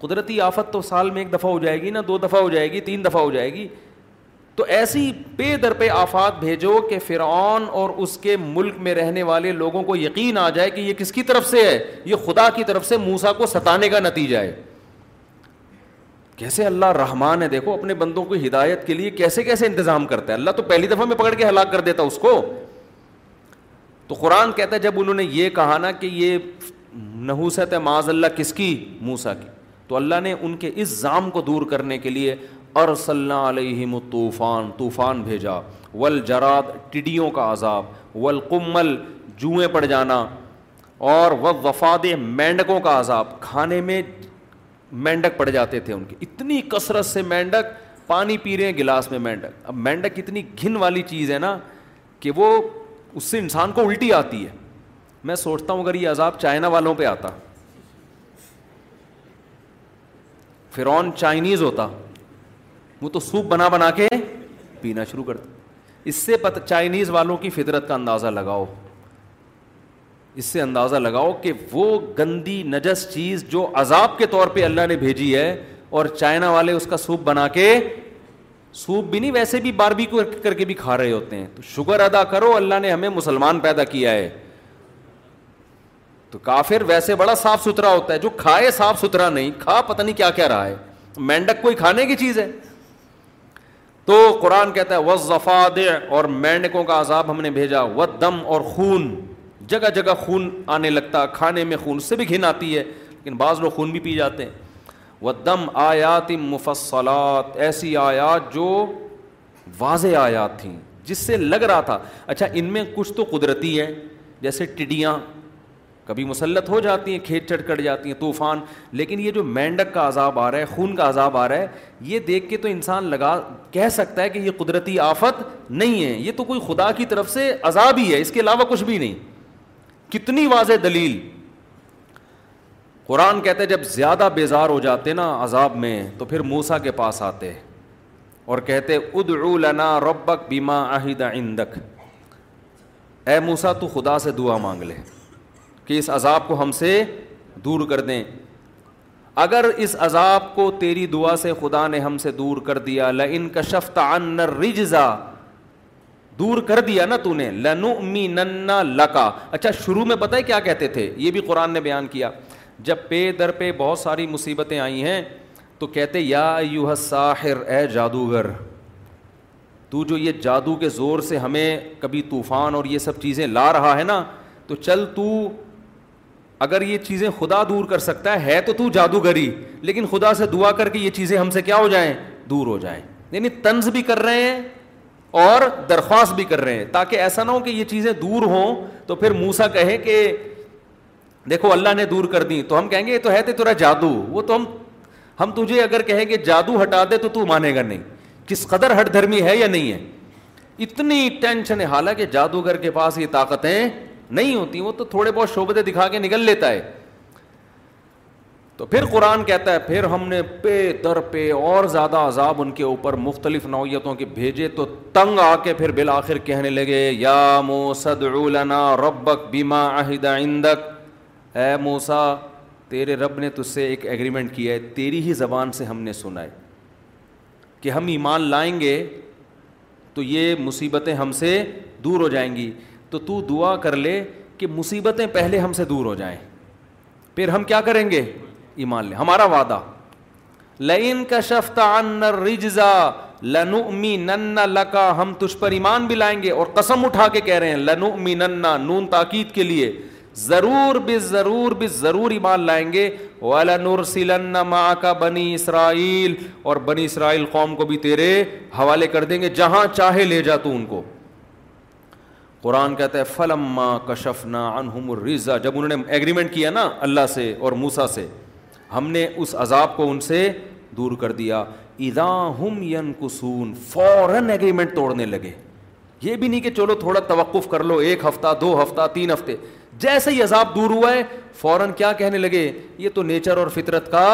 قدرتی آفت تو سال میں ایک دفعہ ہو جائے گی نہ دو دفعہ ہو جائے گی تین دفعہ ہو جائے گی تو ایسی پے در پہ آفات بھیجو کہ فرعون اور اس کے ملک میں رہنے والے لوگوں کو یقین آ جائے کہ یہ کس کی طرف سے ہے یہ خدا کی طرف سے موسا کو ستانے کا نتیجہ ہے کیسے اللہ رحمان ہے دیکھو اپنے بندوں کو ہدایت کے لیے کیسے کیسے انتظام کرتا ہے اللہ تو پہلی دفعہ میں پکڑ کے ہلاک کر دیتا اس کو تو قرآن کہتا ہے جب انہوں نے یہ کہا نا کہ یہ نحوست ہے معاذ اللہ کس کی موسا کی تو اللہ نے ان کے اس زام کو دور کرنے کے لیے ارسلنا صلی علیہم طوفان طوفان بھیجا والجراد ٹڈیوں کا عذاب والقمل جوئیں پڑ جانا اور وہ وفاد مینڈکوں کا عذاب کھانے میں مینڈک پڑ جاتے تھے ان کے اتنی کثرت سے مینڈک پانی پی رہے ہیں گلاس میں مینڈک اب مینڈک اتنی گھن والی چیز ہے نا کہ وہ اس سے انسان کو الٹی آتی ہے میں سوچتا ہوں اگر یہ عذاب چائنا والوں پہ آتا فرعون چائنیز ہوتا وہ تو سوپ بنا بنا کے پینا شروع کر اس سے پتہ چائنیز والوں کی فطرت کا اندازہ لگاؤ اس سے اندازہ لگاؤ کہ وہ گندی نجس چیز جو عذاب کے طور پہ اللہ نے بھیجی ہے اور چائنا والے اس کا سوپ بنا کے سوپ بھی نہیں ویسے بھی کو کر کے بھی کھا رہے ہوتے ہیں تو شکر ادا کرو اللہ نے ہمیں مسلمان پیدا کیا ہے تو کافر ویسے بڑا صاف ستھرا ہوتا ہے جو کھائے صاف ستھرا نہیں کھا پتہ نہیں کیا کیا رہا ہے مینڈک کوئی کھانے کی چیز ہے تو قرآن کہتا ہے وہ اور مینڈکوں کا عذاب ہم نے بھیجا و دم اور خون جگہ جگہ خون آنے لگتا کھانے میں خون سے بھی گھن آتی ہے لیکن بعض لوگ خون بھی پی جاتے ہیں وہ دم آیات مفصلات ایسی آیات جو واضح آیات تھیں جس سے لگ رہا تھا اچھا ان میں کچھ تو قدرتی ہے جیسے ٹڈیاں کبھی مسلط ہو جاتی ہیں کھیت چٹ کٹ جاتی ہیں طوفان لیکن یہ جو مینڈک کا عذاب آ رہا ہے خون کا عذاب آ رہا ہے یہ دیکھ کے تو انسان لگا کہہ سکتا ہے کہ یہ قدرتی آفت نہیں ہے یہ تو کوئی خدا کی طرف سے عذاب ہی ہے اس کے علاوہ کچھ بھی نہیں کتنی واضح دلیل قرآن کہتے جب زیادہ بیزار ہو جاتے نا عذاب میں تو پھر موسا کے پاس آتے اور کہتے اد لنا ربک بیما عندک اے موسا تو خدا سے دعا مانگ لے کہ اس عذاب کو ہم سے دور کر دیں اگر اس عذاب کو تیری دعا سے خدا نے ہم سے دور کر دیا لن دور کر دیا نا تو نے لنو لکا اچھا شروع میں کیا کہتے تھے یہ بھی قرآن نے بیان کیا جب پے در پہ بہت ساری مصیبتیں آئی ہیں تو کہتے یا یو ساحر اے جادوگر تو جو یہ جادو کے زور سے ہمیں کبھی طوفان اور یہ سب چیزیں لا رہا ہے نا تو چل تو اگر یہ چیزیں خدا دور کر سکتا ہے تو تو جادوگری لیکن خدا سے دعا کر کے یہ چیزیں ہم سے کیا ہو جائیں دور ہو جائیں یعنی طنز بھی کر رہے ہیں اور درخواست بھی کر رہے ہیں تاکہ ایسا نہ ہو کہ یہ چیزیں دور ہوں تو پھر موسا کہے کہ دیکھو اللہ نے دور کر دی تو ہم کہیں گے یہ تو ہے تو تیرا جادو وہ تو ہم ہم تجھے اگر کہیں گے جادو ہٹا دے تو تو مانے گا نہیں کس قدر ہٹ دھرمی ہے یا نہیں ہے اتنی ٹینشن ہے حالانکہ جادوگر کے پاس یہ طاقتیں نہیں ہوتی وہ تو تھوڑے بہت شعبتیں دکھا کے نکل لیتا ہے تو پھر قرآن کہتا ہے پھر ہم نے پے در پے اور زیادہ عذاب ان کے اوپر مختلف نوعیتوں کے بھیجے تو تنگ آ کے پھر بالآخر کہنے لگے یا ربک بیما عہد اے موسا تیرے رب نے تجھ سے ایک ایگریمنٹ کیا ہے تیری ہی زبان سے ہم نے سنا ہے کہ ہم ایمان لائیں گے تو یہ مصیبتیں ہم سے دور ہو جائیں گی تو تو دعا کر لے کہ مصیبتیں پہلے ہم سے دور ہو جائیں پھر ہم کیا کریں گے ایمان لیں ہمارا وعدہ لئن کا شفتا ہم تجھ پر ایمان بھی لائیں گے اور قسم اٹھا کے کہہ رہے ہیں لنو امی نن نون تاکید کے لیے ضرور بے ضرور ضرور ایمان لائیں گے اسرائیل اور بنی اسرائیل قوم کو بھی تیرے حوالے کر دیں گے جہاں چاہے لے جا تو ان کو قرآن کہتا ہے فلما کشفنا عنہم الرزا جب انہوں نے ایگریمنٹ کیا نا اللہ سے اور موسا سے ہم نے اس عذاب کو ان سے دور کر دیا ادا ہم ین کسون فوراً ایگریمنٹ توڑنے لگے یہ بھی نہیں کہ چلو تھوڑا توقف کر لو ایک ہفتہ دو ہفتہ تین ہفتے جیسے ہی عذاب دور ہوا ہے فوراً کیا کہنے لگے یہ تو نیچر اور فطرت کا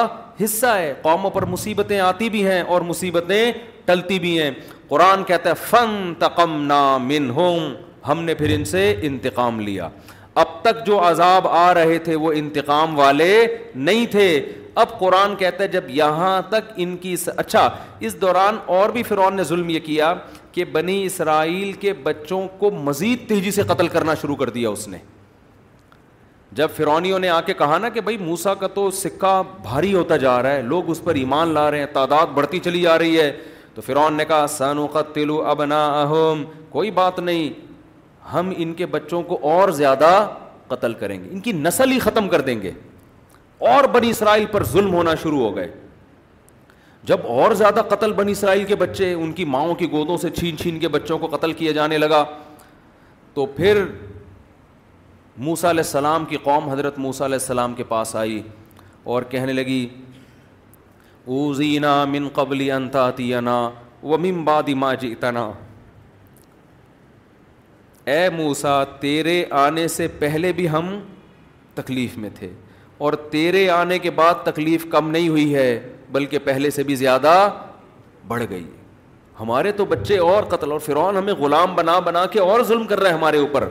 حصہ ہے قوموں پر مصیبتیں آتی بھی ہیں اور مصیبتیں ٹلتی بھی ہیں قرآن کہتا ہے فن تقم نام ہوم ہم نے پھر ان سے انتقام لیا اب تک جو عذاب آ رہے تھے وہ انتقام والے نہیں تھے اب قرآن کہتا ہے جب یہاں تک ان کی س... اچھا اس دوران اور بھی فرعون نے ظلم یہ کیا کہ بنی اسرائیل کے بچوں کو مزید تیزی سے قتل کرنا شروع کر دیا اس نے جب فرونیوں نے آ کے کہا نا کہ بھائی موسا کا تو سکہ بھاری ہوتا جا رہا ہے لوگ اس پر ایمان لا رہے ہیں تعداد بڑھتی چلی جا رہی ہے تو فرون نے کہا سن و قتل ابنا کوئی بات نہیں ہم ان کے بچوں کو اور زیادہ قتل کریں گے ان کی نسل ہی ختم کر دیں گے اور بنی اسرائیل پر ظلم ہونا شروع ہو گئے جب اور زیادہ قتل بنی اسرائیل کے بچے ان کی ماؤں کی گودوں سے چھین چھین کے بچوں کو قتل کیا جانے لگا تو پھر موسا علیہ السلام کی قوم حضرت موسا علیہ السلام کے پاس آئی اور کہنے لگی او زینا من قبل انتا و ممباد ما جئتنا تنا اے موسا تیرے آنے سے پہلے بھی ہم تکلیف میں تھے اور تیرے آنے کے بعد تکلیف کم نہیں ہوئی ہے بلکہ پہلے سے بھی زیادہ بڑھ گئی ہمارے تو بچے اور قتل اور فرعون ہمیں غلام بنا بنا کے اور ظلم کر رہے ہمارے اوپر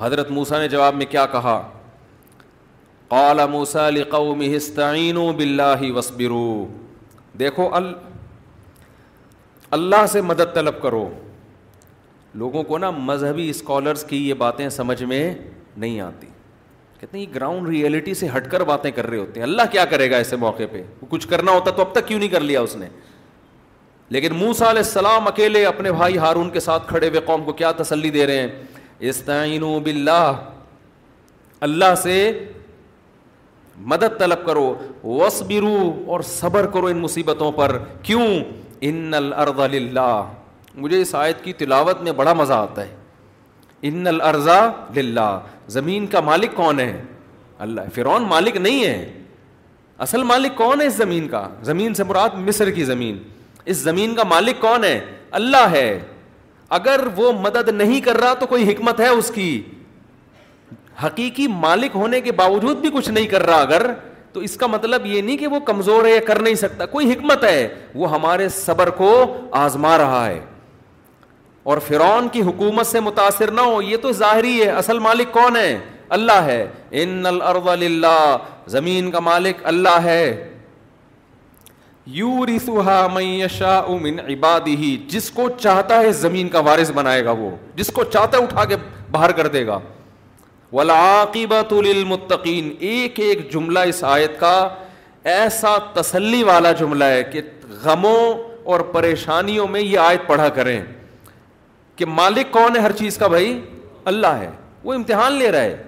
حضرت موسا نے جواب میں کیا کہا قال موسا لکھو مہس و بلّہ وسبرو دیکھو اللہ سے مدد طلب کرو لوگوں کو نا مذہبی اسکالرس کی یہ باتیں سمجھ میں نہیں آتی کہتے ہیں یہ گراؤنڈ ریئلٹی سے ہٹ کر باتیں کر رہے ہوتے ہیں اللہ کیا کرے گا ایسے موقع پہ کچھ کرنا ہوتا تو اب تک کیوں نہیں کر لیا اس نے لیکن موسا علیہ السلام اکیلے اپنے بھائی ہارون کے ساتھ کھڑے ہوئے قوم کو کیا تسلی دے رہے ہیں بلّہ اللہ سے مدد طلب کرو وس اور صبر کرو ان مصیبتوں پر کیوں ان للہ مجھے اس آیت کی تلاوت میں بڑا مزہ آتا ہے ان الرضا للہ زمین کا مالک کون ہے اللہ فرعون مالک نہیں ہے اصل مالک کون ہے اس زمین کا زمین سے مراد مصر کی زمین اس زمین کا مالک کون ہے اللہ ہے اگر وہ مدد نہیں کر رہا تو کوئی حکمت ہے اس کی حقیقی مالک ہونے کے باوجود بھی کچھ نہیں کر رہا اگر تو اس کا مطلب یہ نہیں کہ وہ کمزور ہے یا کر نہیں سکتا کوئی حکمت ہے وہ ہمارے صبر کو آزما رہا ہے اور فرون کی حکومت سے متاثر نہ ہو یہ تو ظاہری ہے اصل مالک کون ہے اللہ ہے ان الارض للہ زمین کا مالک اللہ ہے جس کو چاہتا ہے زمین کا وارث بنائے گا وہ جس کو چاہتا ہے اٹھا کے باہر کر دے گا ولاقی للمتقین ایک ایک جملہ اس آیت کا ایسا تسلی والا جملہ ہے کہ غموں اور پریشانیوں میں یہ آیت پڑھا کریں کہ مالک کون ہے ہر چیز کا بھائی اللہ ہے وہ امتحان لے رہا ہے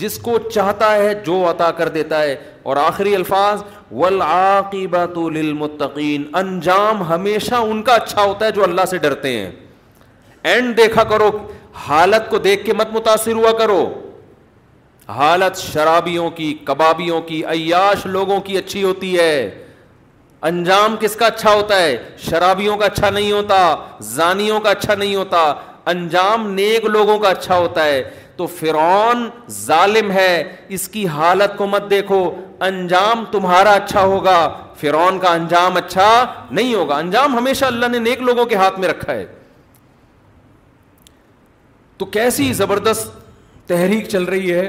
جس کو چاہتا ہے جو عطا کر دیتا ہے اور آخری الفاظ ولاقیبت للمتقین انجام ہمیشہ ان کا اچھا ہوتا ہے جو اللہ سے ڈرتے ہیں اینڈ دیکھا کرو حالت کو دیکھ کے مت متاثر ہوا کرو حالت شرابیوں کی کبابیوں کی عیاش لوگوں کی اچھی ہوتی ہے انجام کس کا اچھا ہوتا ہے شرابیوں کا اچھا نہیں ہوتا زانیوں کا اچھا نہیں ہوتا انجام نیک لوگوں کا اچھا ہوتا ہے تو فرعون ظالم ہے اس کی حالت کو مت دیکھو انجام تمہارا اچھا ہوگا فرعون کا انجام اچھا نہیں ہوگا انجام ہمیشہ اللہ نے نیک لوگوں کے ہاتھ میں رکھا ہے تو کیسی زبردست تحریک چل رہی ہے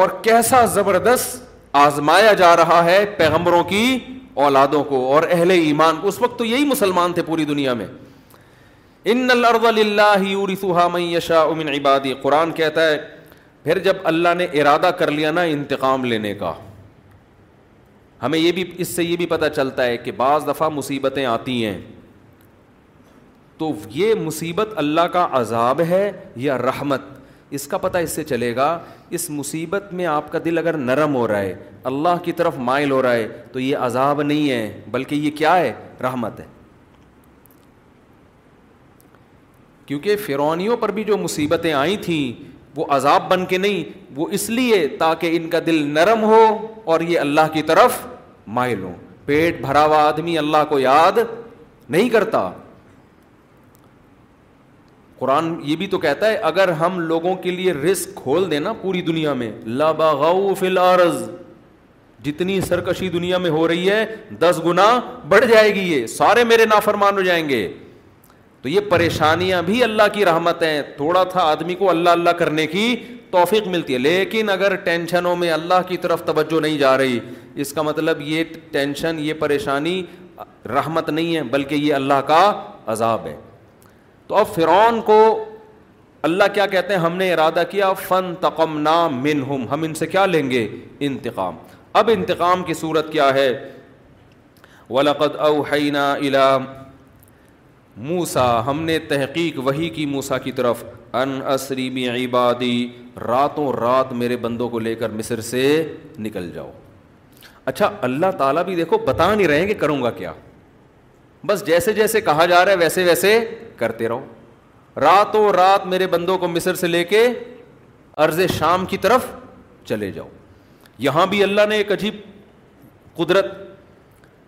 اور کیسا زبردست آزمایا جا رہا ہے پیغمبروں کی اولادوں کو اور اہل ایمان کو اس وقت تو یہی مسلمان تھے پوری دنیا میں ان الارض للہ من یشاء من عبادی قرآن کہتا ہے پھر جب اللہ نے ارادہ کر لیا نا انتقام لینے کا ہمیں یہ بھی اس سے یہ بھی پتہ چلتا ہے کہ بعض دفعہ مصیبتیں آتی ہیں تو یہ مصیبت اللہ کا عذاب ہے یا رحمت اس کا پتہ اس سے چلے گا اس مصیبت میں آپ کا دل اگر نرم ہو رہا ہے اللہ کی طرف مائل ہو رہا ہے تو یہ عذاب نہیں ہے بلکہ یہ کیا ہے رحمت ہے کیونکہ فرونیوں پر بھی جو مصیبتیں آئی تھیں وہ عذاب بن کے نہیں وہ اس لیے تاکہ ان کا دل نرم ہو اور یہ اللہ کی طرف مائل ہو پیٹ بھرا ہوا آدمی اللہ کو یاد نہیں کرتا قرآن یہ بھی تو کہتا ہے اگر ہم لوگوں کے لیے رسک کھول دیں پوری دنیا میں جتنی سرکشی دنیا میں ہو رہی ہے دس گنا بڑھ جائے گی یہ سارے میرے نافرمان ہو جائیں گے تو یہ پریشانیاں بھی اللہ کی رحمت ہیں تھوڑا تھا آدمی کو اللہ اللہ کرنے کی توفیق ملتی ہے لیکن اگر ٹینشنوں میں اللہ کی طرف توجہ نہیں جا رہی اس کا مطلب یہ ٹینشن یہ پریشانی رحمت نہیں ہے بلکہ یہ اللہ کا عذاب ہے تو اب فرعون کو اللہ کیا کہتے ہیں ہم نے ارادہ کیا فن تقم نام من ہم ان سے کیا لیں گے انتقام اب انتقام کی صورت کیا ہے ولقد او حینا الا موسا ہم نے تحقیق وہی کی موسا کی طرف انری میں عبادی راتوں رات میرے بندوں کو لے کر مصر سے نکل جاؤ اچھا اللہ تعالیٰ بھی دیکھو بتا نہیں رہے کہ کروں گا کیا بس جیسے جیسے کہا جا رہا ہے ویسے ویسے کرتے رہو رات و رات میرے بندوں کو مصر سے لے کے عرض شام کی طرف چلے جاؤ یہاں بھی اللہ نے ایک عجیب قدرت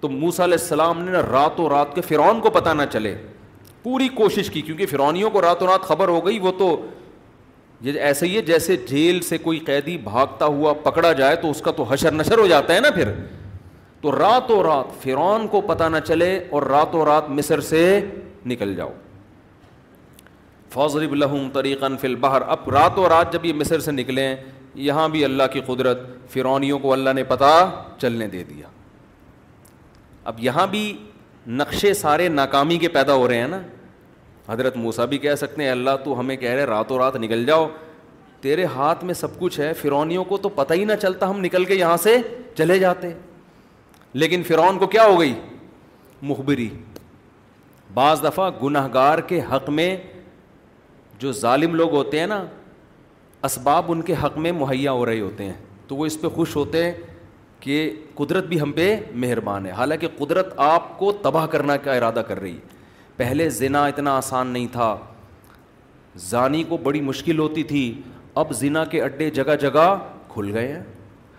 تو موسا علیہ السلام نے رات و رات کے فرعون کو پتہ نہ چلے پوری کوشش کی کیونکہ فرونیوں کو رات و رات خبر ہو گئی وہ تو ایسا ہی ہے جیسے جیل سے کوئی قیدی بھاگتا ہوا پکڑا جائے تو اس کا تو حشر نشر ہو جاتا ہے نا پھر تو رات فرعون کو پتہ نہ چلے اور رات و رات مصر سے نکل جاؤ فوضرب لہم طریقن فل بہر اب رات و رات جب یہ مصر سے نکلیں یہاں بھی اللہ کی قدرت فرونیوں کو اللہ نے پتہ چلنے دے دیا اب یہاں بھی نقشے سارے ناکامی کے پیدا ہو رہے ہیں نا حضرت موسا بھی کہہ سکتے ہیں اللہ تو ہمیں کہہ رہے راتوں رات نکل جاؤ تیرے ہاتھ میں سب کچھ ہے فرونیوں کو تو پتہ ہی نہ چلتا ہم نکل کے یہاں سے چلے جاتے لیکن فرعون کو کیا ہو گئی مخبری بعض دفعہ گناہ گار کے حق میں جو ظالم لوگ ہوتے ہیں نا اسباب ان کے حق میں مہیا ہو رہے ہوتے ہیں تو وہ اس پہ خوش ہوتے ہیں کہ قدرت بھی ہم پہ مہربان ہے حالانکہ قدرت آپ کو تباہ کرنا کا ارادہ کر رہی ہے پہلے زنا اتنا آسان نہیں تھا زانی کو بڑی مشکل ہوتی تھی اب زنا کے اڈے جگہ جگہ کھل گئے ہیں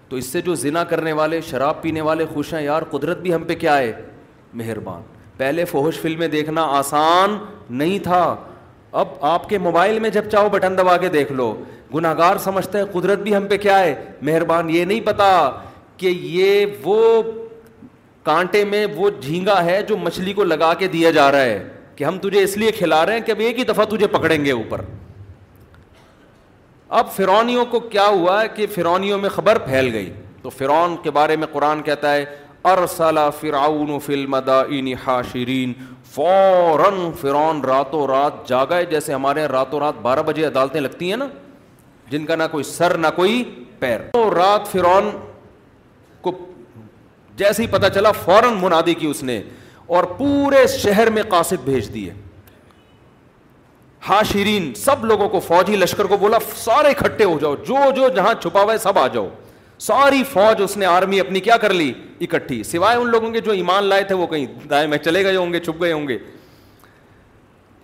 تو اس سے جو ذنا کرنے والے شراب پینے والے خوش ہیں یار قدرت بھی ہم پہ کیا ہے مہربان پہلے فوہش فلمیں دیکھنا آسان نہیں تھا اب آپ کے موبائل میں جب چاہو بٹن دبا کے دیکھ لو گناہ گار سمجھتا ہے قدرت بھی ہم پہ کیا ہے مہربان یہ نہیں پتا کہ یہ وہ کانٹے میں وہ جھینگا ہے جو مچھلی کو لگا کے دیا جا رہا ہے کہ ہم تجھے اس لیے کھلا رہے ہیں کہ اب ایک ہی دفعہ تجھے پکڑیں گے اوپر اب فرونیوں کو کیا ہوا کہ فرونیوں میں خبر پھیل گئی تو فرون کے بارے میں قرآن کہتا ہے ارسلا المدائن حاشرین فوراً فرون راتوں رات ہے جیسے ہمارے یہاں راتوں رات بارہ بجے عدالتیں لگتی ہیں نا جن کا نہ کوئی سر نہ کوئی پیر تو رات فرعون کو جیسے ہی پتہ چلا فوراً منادی کی اس نے اور پورے شہر میں قاصد بھیج دیے ہاشرین سب لوگوں کو فوجی لشکر کو بولا سارے اکٹھے ہو جاؤ جو جو جہاں چھپا ہوا ہے سب آ جاؤ ساری فوج اس نے آرمی اپنی کیا کر لی اکٹھی سوائے ان لوگوں کے جو ایمان لائے تھے وہ کہیں دائیں میں چلے گئے ہوں گے چھپ گئے ہوں گے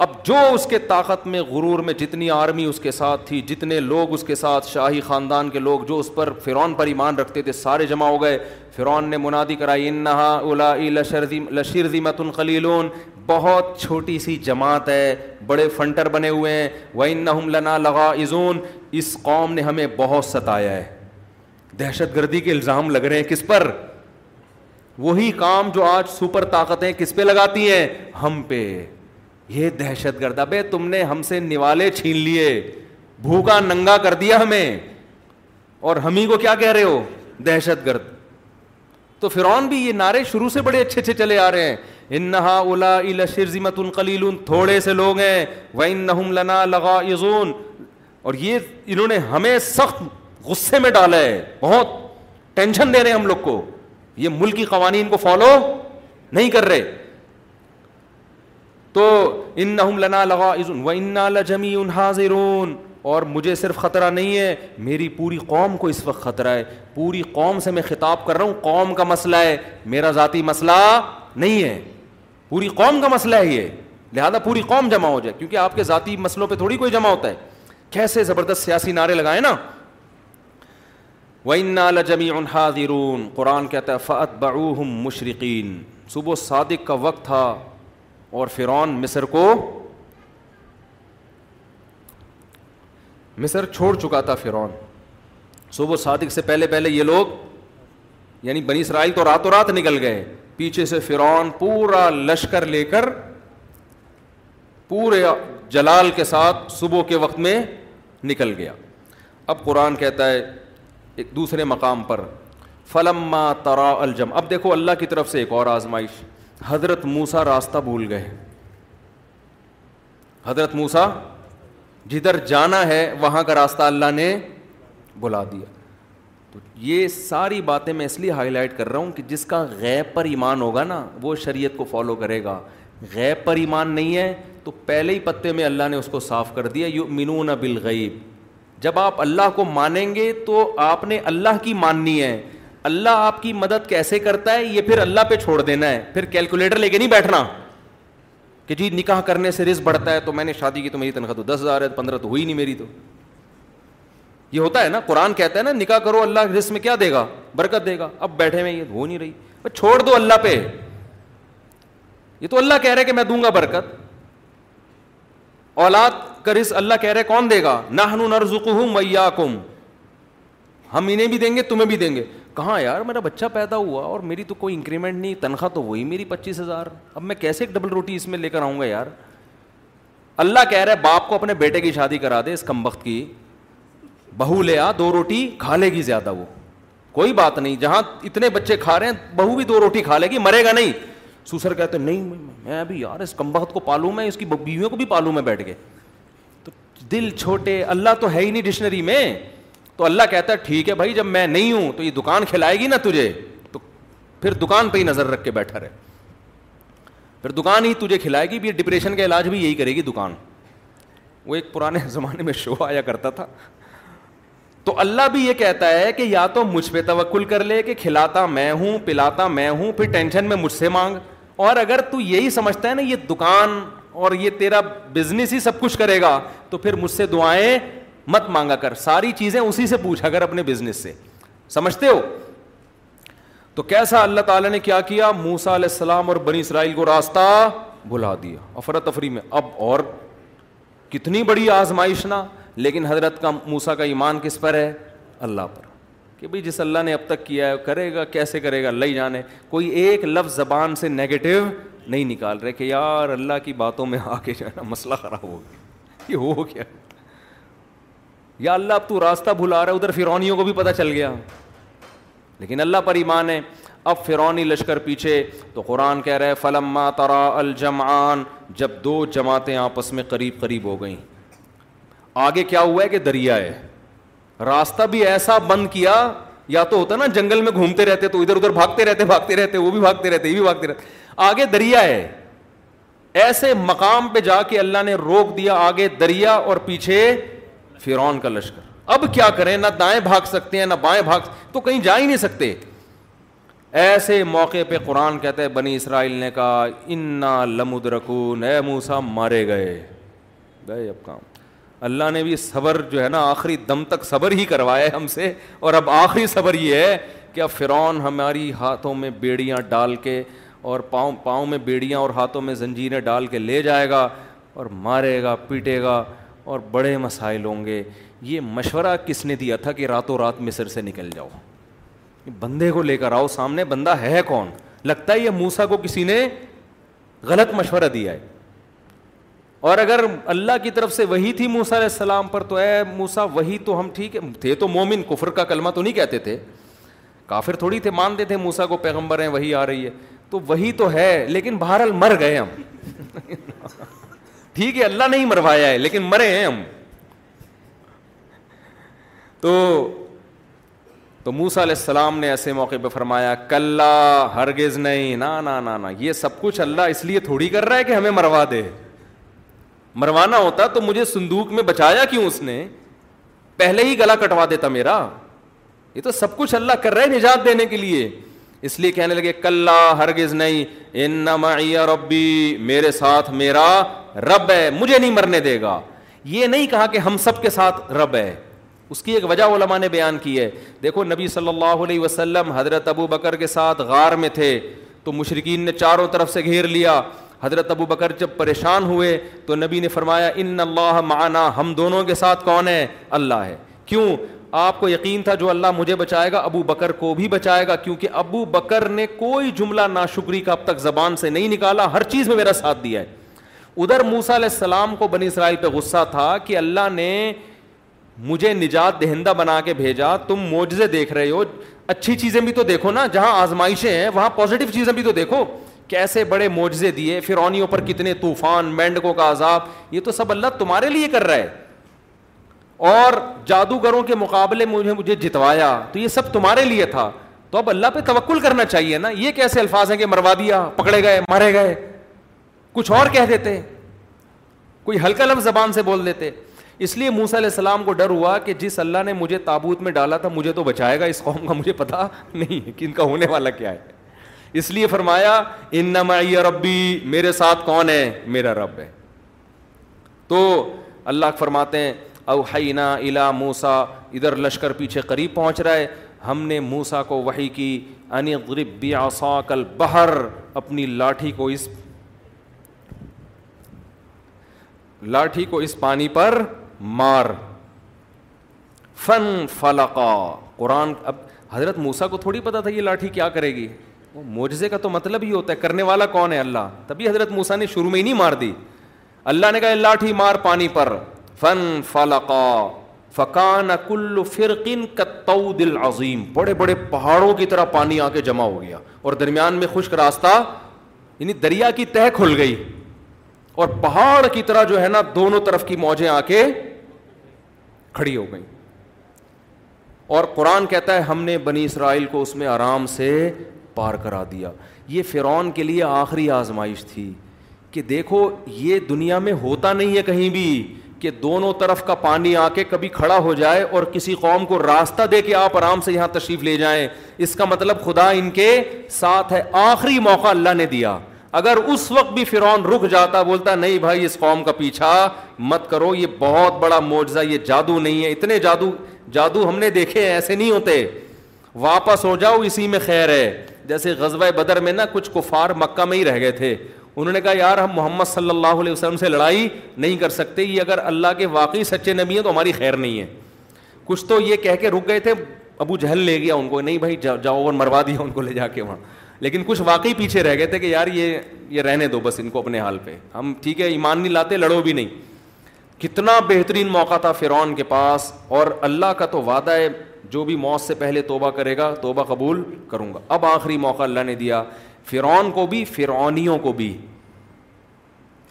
اب جو اس کے طاقت میں غرور میں جتنی آرمی اس کے ساتھ تھی جتنے لوگ اس کے ساتھ شاہی خاندان کے لوگ جو اس پر فرون پر ایمان رکھتے تھے سارے جمع ہو گئے فرون نے منادی کرائی انہا اولا لشر ذی خلیلون بہت چھوٹی سی جماعت ہے بڑے فنٹر بنے ہوئے ہیں وہ ان ہم لنا لگا ایزون اس قوم نے ہمیں بہت ستایا ہے دہشت گردی کے الزام لگ رہے ہیں کس پر وہی کام جو آج سپر طاقتیں کس پہ لگاتی ہیں ہم پہ یہ دہشت گرد ابے تم نے ہم سے نوالے چھین لیے بھوکا ننگا کر دیا ہمیں اور ہم ہی کو کیا کہہ رہے ہو دہشت گرد تو فرعون بھی یہ نعرے شروع سے بڑے اچھے اچھے چلے آ رہے ہیں اولا تھوڑے سے لوگ ہیں وَإِنَّهُمْ نہ لگا یزون اور یہ انہوں نے ہمیں سخت غصے میں ڈالا ہے بہت ٹینشن دے رہے ہیں ہم لوگ کو یہ ملک کی قوانین کو فالو نہیں کر رہے تو ان و وجمی انحاظ حاضرون اور مجھے صرف خطرہ نہیں ہے میری پوری قوم کو اس وقت خطرہ ہے پوری قوم سے میں خطاب کر رہا ہوں قوم کا مسئلہ ہے میرا ذاتی مسئلہ نہیں ہے پوری قوم کا مسئلہ ہے یہ پوری قوم جمع ہو جائے کیونکہ آپ کے ذاتی مسئلوں پہ تھوڑی کوئی جمع ہوتا ہے کیسے زبردست سیاسی نعرے لگائے نا وَإِنَّا لَجَمِيعٌ حَاضِرُونَ قرآن کہتا ہے فَأَتْبَعُوهُمْ مشرقین صبح صادق کا وقت تھا اور فرون مصر کو مصر چھوڑ چکا تھا فرعون صبح صادق سے پہلے پہلے یہ لوگ یعنی بنی اسرائیل تو راتوں رات نکل گئے پیچھے سے فرعون پورا لشکر لے کر پورے جلال کے ساتھ صبح کے وقت میں نکل گیا اب قرآن کہتا ہے ایک دوسرے مقام پر فلم ترا الجم اب دیکھو اللہ کی طرف سے ایک اور آزمائش حضرت موسا راستہ بھول گئے حضرت موسا جدھر جانا ہے وہاں کا راستہ اللہ نے بلا دیا تو یہ ساری باتیں میں اس لیے ہائی لائٹ کر رہا ہوں کہ جس کا غیب پر ایمان ہوگا نا وہ شریعت کو فالو کرے گا غیب پر ایمان نہیں ہے تو پہلے ہی پتے میں اللہ نے اس کو صاف کر دیا یو منون بالغیب جب آپ اللہ کو مانیں گے تو آپ نے اللہ کی ماننی ہے اللہ آپ کی مدد کیسے کرتا ہے یہ پھر اللہ پہ چھوڑ دینا ہے پھر کیلکولیٹر لے کے نہیں بیٹھنا کہ جی نکاح کرنے سے رزق بڑھتا ہے تو میں نے شادی کی تو میری تنخواہ تو دس ہزار ہے پندرہ تو ہوئی نہیں میری تو یہ ہوتا ہے نا قرآن کہتا ہے نا نکاح کرو اللہ رزق میں کیا دے گا برکت دے گا اب بیٹھے میں یہ ہو نہیں رہی چھوڑ دو اللہ پہ یہ تو اللہ کہہ رہے کہ میں دوں گا برکت اولاد کا رزق اللہ کہہ رہے کون دے گا نہ ہم انہیں بھی دیں گے تمہیں بھی دیں گے کہاں یار میرا بچہ پیدا ہوا اور میری تو کوئی انکریمنٹ نہیں تنخواہ تو وہی میری پچیس ہزار اب میں کیسے ایک ڈبل روٹی اس میں لے کر آؤں گا یار اللہ کہہ رہے باپ کو اپنے بیٹے کی شادی کرا دے اس کم وقت کی بہو لے آ دو روٹی کھا لے گی زیادہ وہ کوئی بات نہیں جہاں اتنے بچے کھا رہے ہیں بہو بھی دو روٹی کھا لے گی مرے گا نہیں سوسر کہتے نہیں میں یار اس کم وقت کو پالوں میں اس کی بیویوں کو بھی پالوں میں بیٹھ کے تو دل چھوٹے اللہ تو ہے ہی نہیں ڈکشنری میں تو اللہ کہتا ہے ٹھیک ہے بھائی جب میں نہیں ہوں تو یہ دکان کھلائے گی نا تجھے تو پھر دکان پہ ہی نظر رکھ کے بیٹھا رہے پھر دکان ہی تجھے کھلائے گی بھی ڈپریشن کا علاج بھی یہی کرے گی دکان وہ ایک پرانے زمانے میں شو آیا کرتا تھا تو اللہ بھی یہ کہتا ہے کہ یا تو مجھ پہ توکل کر لے کہ کھلاتا میں ہوں پلاتا میں ہوں پھر ٹینشن میں مجھ سے مانگ اور اگر تو یہی سمجھتا ہے نا یہ دکان اور یہ تیرا بزنس ہی سب کچھ کرے گا تو پھر مجھ سے دعائیں مت مانگا کر ساری چیزیں اسی سے پوچھا کر اپنے بزنس سے سمجھتے ہو تو کیسا اللہ تعالیٰ نے کیا کیا موسا علیہ السلام اور بنی اسرائیل کو راستہ بھلا دیا افرتفری میں اب اور کتنی بڑی آزمائش نہ لیکن حضرت کا موسا کا ایمان کس پر ہے اللہ پر کہ بھائی جس اللہ نے اب تک کیا ہے کرے گا کیسے کرے گا اللہ ہی جانے کوئی ایک لفظ زبان سے نگیٹو نہیں نکال رہے کہ یار اللہ کی باتوں میں آ کے جانا مسئلہ خراب ہو گیا یہ ہو گیا یا اللہ اب تو راستہ بھلا رہا ہے ادھر فرونیوں کو بھی پتہ چل گیا لیکن اللہ پر ایمان ہے اب فرونی لشکر پیچھے تو قرآن کہہ رہے ترا جب دو جماعتیں آپس میں قریب قریب ہو گئیں آگے کیا ہوا ہے کہ دریا ہے راستہ بھی ایسا بند کیا یا تو ہوتا نا جنگل میں گھومتے رہتے تو ادھر ادھر بھاگتے رہتے بھاگتے رہتے وہ بھی بھاگتے رہتے یہ بھی بھاگتے رہتے آگے دریا ہے ایسے مقام پہ جا کے اللہ نے روک دیا آگے دریا اور پیچھے فرعون کا لشکر اب کیا کریں نہ دائیں بھاگ سکتے ہیں نہ بائیں بھاگ تو کہیں جا ہی نہیں سکتے ایسے موقع پہ قرآن کہتا ہے بنی اسرائیل نے کہا انا لم اد رکون موسا مارے گئے گئے اب کام اللہ نے بھی صبر جو ہے نا آخری دم تک صبر ہی کروایا ہم سے اور اب آخری صبر یہ ہے کہ اب فرعون ہماری ہاتھوں میں بیڑیاں ڈال کے اور پاؤں پاؤں میں بیڑیاں اور ہاتھوں میں زنجیریں ڈال کے لے جائے گا اور مارے گا پیٹے گا اور بڑے مسائل ہوں گے یہ مشورہ کس نے دیا تھا کہ راتوں رات مصر سے نکل جاؤ بندے کو لے کر آؤ سامنے بندہ ہے کون لگتا ہے یہ موسا کو کسی نے غلط مشورہ دیا ہے اور اگر اللہ کی طرف سے وہی تھی موسا علیہ السلام پر تو اے موسا وہی تو ہم ٹھیک ہے تھے تو مومن کفر کا کلمہ تو نہیں کہتے تھے کافر تھوڑی تھے مانتے تھے موسا کو پیغمبر ہیں وہی آ رہی ہے تو وہی تو ہے لیکن بہرحال مر گئے ہم ٹھیک ہے اللہ نہیں مروایا ہے لیکن مرے ہیں ہم تو تو موسا علیہ السلام نے ایسے موقع پہ فرمایا کل ہرگز نہیں نا نا نا یہ سب کچھ اللہ اس لیے تھوڑی کر رہا ہے کہ ہمیں مروا دے مروانا ہوتا تو مجھے سندوک میں بچایا کیوں اس نے پہلے ہی گلا کٹوا دیتا میرا یہ تو سب کچھ اللہ کر رہا ہے نجات دینے کے لیے اس لیے کہنے لگے کل ہرگز نہیں ان ربی میرے ساتھ میرا رب ہے مجھے نہیں مرنے دے گا یہ نہیں کہا کہ ہم سب کے ساتھ رب ہے اس کی ایک وجہ علماء نے بیان کی ہے دیکھو نبی صلی اللہ علیہ وسلم حضرت ابو بکر کے ساتھ غار میں تھے تو مشرقین نے چاروں طرف سے گھیر لیا حضرت ابو بکر جب پریشان ہوئے تو نبی نے فرمایا ان اللہ معنا ہم دونوں کے ساتھ کون ہے اللہ ہے کیوں آپ کو یقین تھا جو اللہ مجھے بچائے گا ابو بکر کو بھی بچائے گا کیونکہ ابو بکر نے کوئی جملہ ناشکری شکری کا اب تک زبان سے نہیں نکالا ہر چیز میں میرا ساتھ دیا ہے ادھر موسا علیہ السلام کو بنی اسرائیل پہ غصہ تھا کہ اللہ نے مجھے نجات دہندہ بنا کے بھیجا تم موجے دیکھ رہے ہو اچھی چیزیں بھی تو دیکھو نا جہاں آزمائشیں ہیں وہاں پازیٹیو چیزیں بھی تو دیکھو کیسے بڑے معجزے دیے فرونیوں پر کتنے طوفان مینڈکوں کا عذاب یہ تو سب اللہ تمہارے لیے کر رہا ہے اور جادوگروں کے مقابلے مجھے مجھے جتوایا تو یہ سب تمہارے لیے تھا تو اب اللہ پہ توکل کرنا چاہیے نا یہ کیسے الفاظ ہیں کہ مروا دیا پکڑے گئے مارے گئے کچھ اور کہہ دیتے کوئی ہلکا لفظ زبان سے بول دیتے اس لیے موس علیہ السلام کو ڈر ہوا کہ جس اللہ نے مجھے تابوت میں ڈالا تھا مجھے تو بچائے گا اس قوم کا مجھے پتا نہیں کہ ان کا ہونے والا کیا ہے اس لیے فرمایا ان ربی میرے ساتھ کون ہے میرا رب ہے تو اللہ فرماتے ہیں اوحینا الا موسا ادھر لشکر پیچھے قریب پہنچ رہا ہے ہم نے موسا کو وہی کی ان غرب آسا کل بہر اپنی لاٹھی کو اس لاٹھی کو اس پانی پر مار فن فلقا قرآن اب حضرت موسا کو تھوڑی پتا تھا یہ لاٹھی کیا کرے گی وہ موجے کا تو مطلب ہی ہوتا ہے کرنے والا کون ہے اللہ تبھی حضرت موسا نے شروع میں ہی نہیں مار دی اللہ نے کہا لاٹھی مار پانی پر فن فلقا فقان کل فرقن دل عظیم بڑے بڑے پہاڑوں کی طرح پانی آ کے جمع ہو گیا اور درمیان میں خشک راستہ یعنی دریا کی تہ کھل گئی اور پہاڑ کی طرح جو ہے نا دونوں طرف کی موجیں آ کے کھڑی ہو گئیں اور قرآن کہتا ہے ہم نے بنی اسرائیل کو اس میں آرام سے پار کرا دیا یہ فرعون کے لیے آخری آزمائش تھی کہ دیکھو یہ دنیا میں ہوتا نہیں ہے کہیں بھی کہ دونوں طرف کا پانی آ کے کبھی کھڑا ہو جائے اور کسی قوم کو راستہ دے کے آپ آرام سے یہاں تشریف لے جائیں اس کا مطلب خدا ان کے ساتھ ہے آخری موقع اللہ نے دیا اگر اس وقت بھی فرعون رک جاتا بولتا نہیں بھائی اس قوم کا پیچھا مت کرو یہ بہت بڑا معجزہ یہ جادو نہیں ہے اتنے جادو جادو ہم نے دیکھے ہیں ایسے نہیں ہوتے واپس ہو جاؤ اسی میں خیر ہے جیسے غزوہ بدر میں نا کچھ کفار مکہ میں ہی رہ گئے تھے انہوں نے کہا یار ہم محمد صلی اللہ علیہ وسلم سے لڑائی نہیں کر سکتے یہ اگر اللہ کے واقعی سچے نبی ہیں تو ہماری خیر نہیں ہے کچھ تو یہ کہہ کے رک گئے تھے ابو جہل لے گیا ان کو نہیں بھائی جاؤ اور مروا دیا ان کو لے جا کے وہاں لیکن کچھ واقعی پیچھے رہ گئے تھے کہ یار یہ یہ رہنے دو بس ان کو اپنے حال پہ ہم ٹھیک ہے ایمان نہیں لاتے لڑو بھی نہیں کتنا بہترین موقع تھا فرعون کے پاس اور اللہ کا تو وعدہ ہے جو بھی موت سے پہلے توبہ کرے گا توبہ قبول کروں گا اب آخری موقع اللہ نے دیا فرعون کو بھی فرعونیوں کو بھی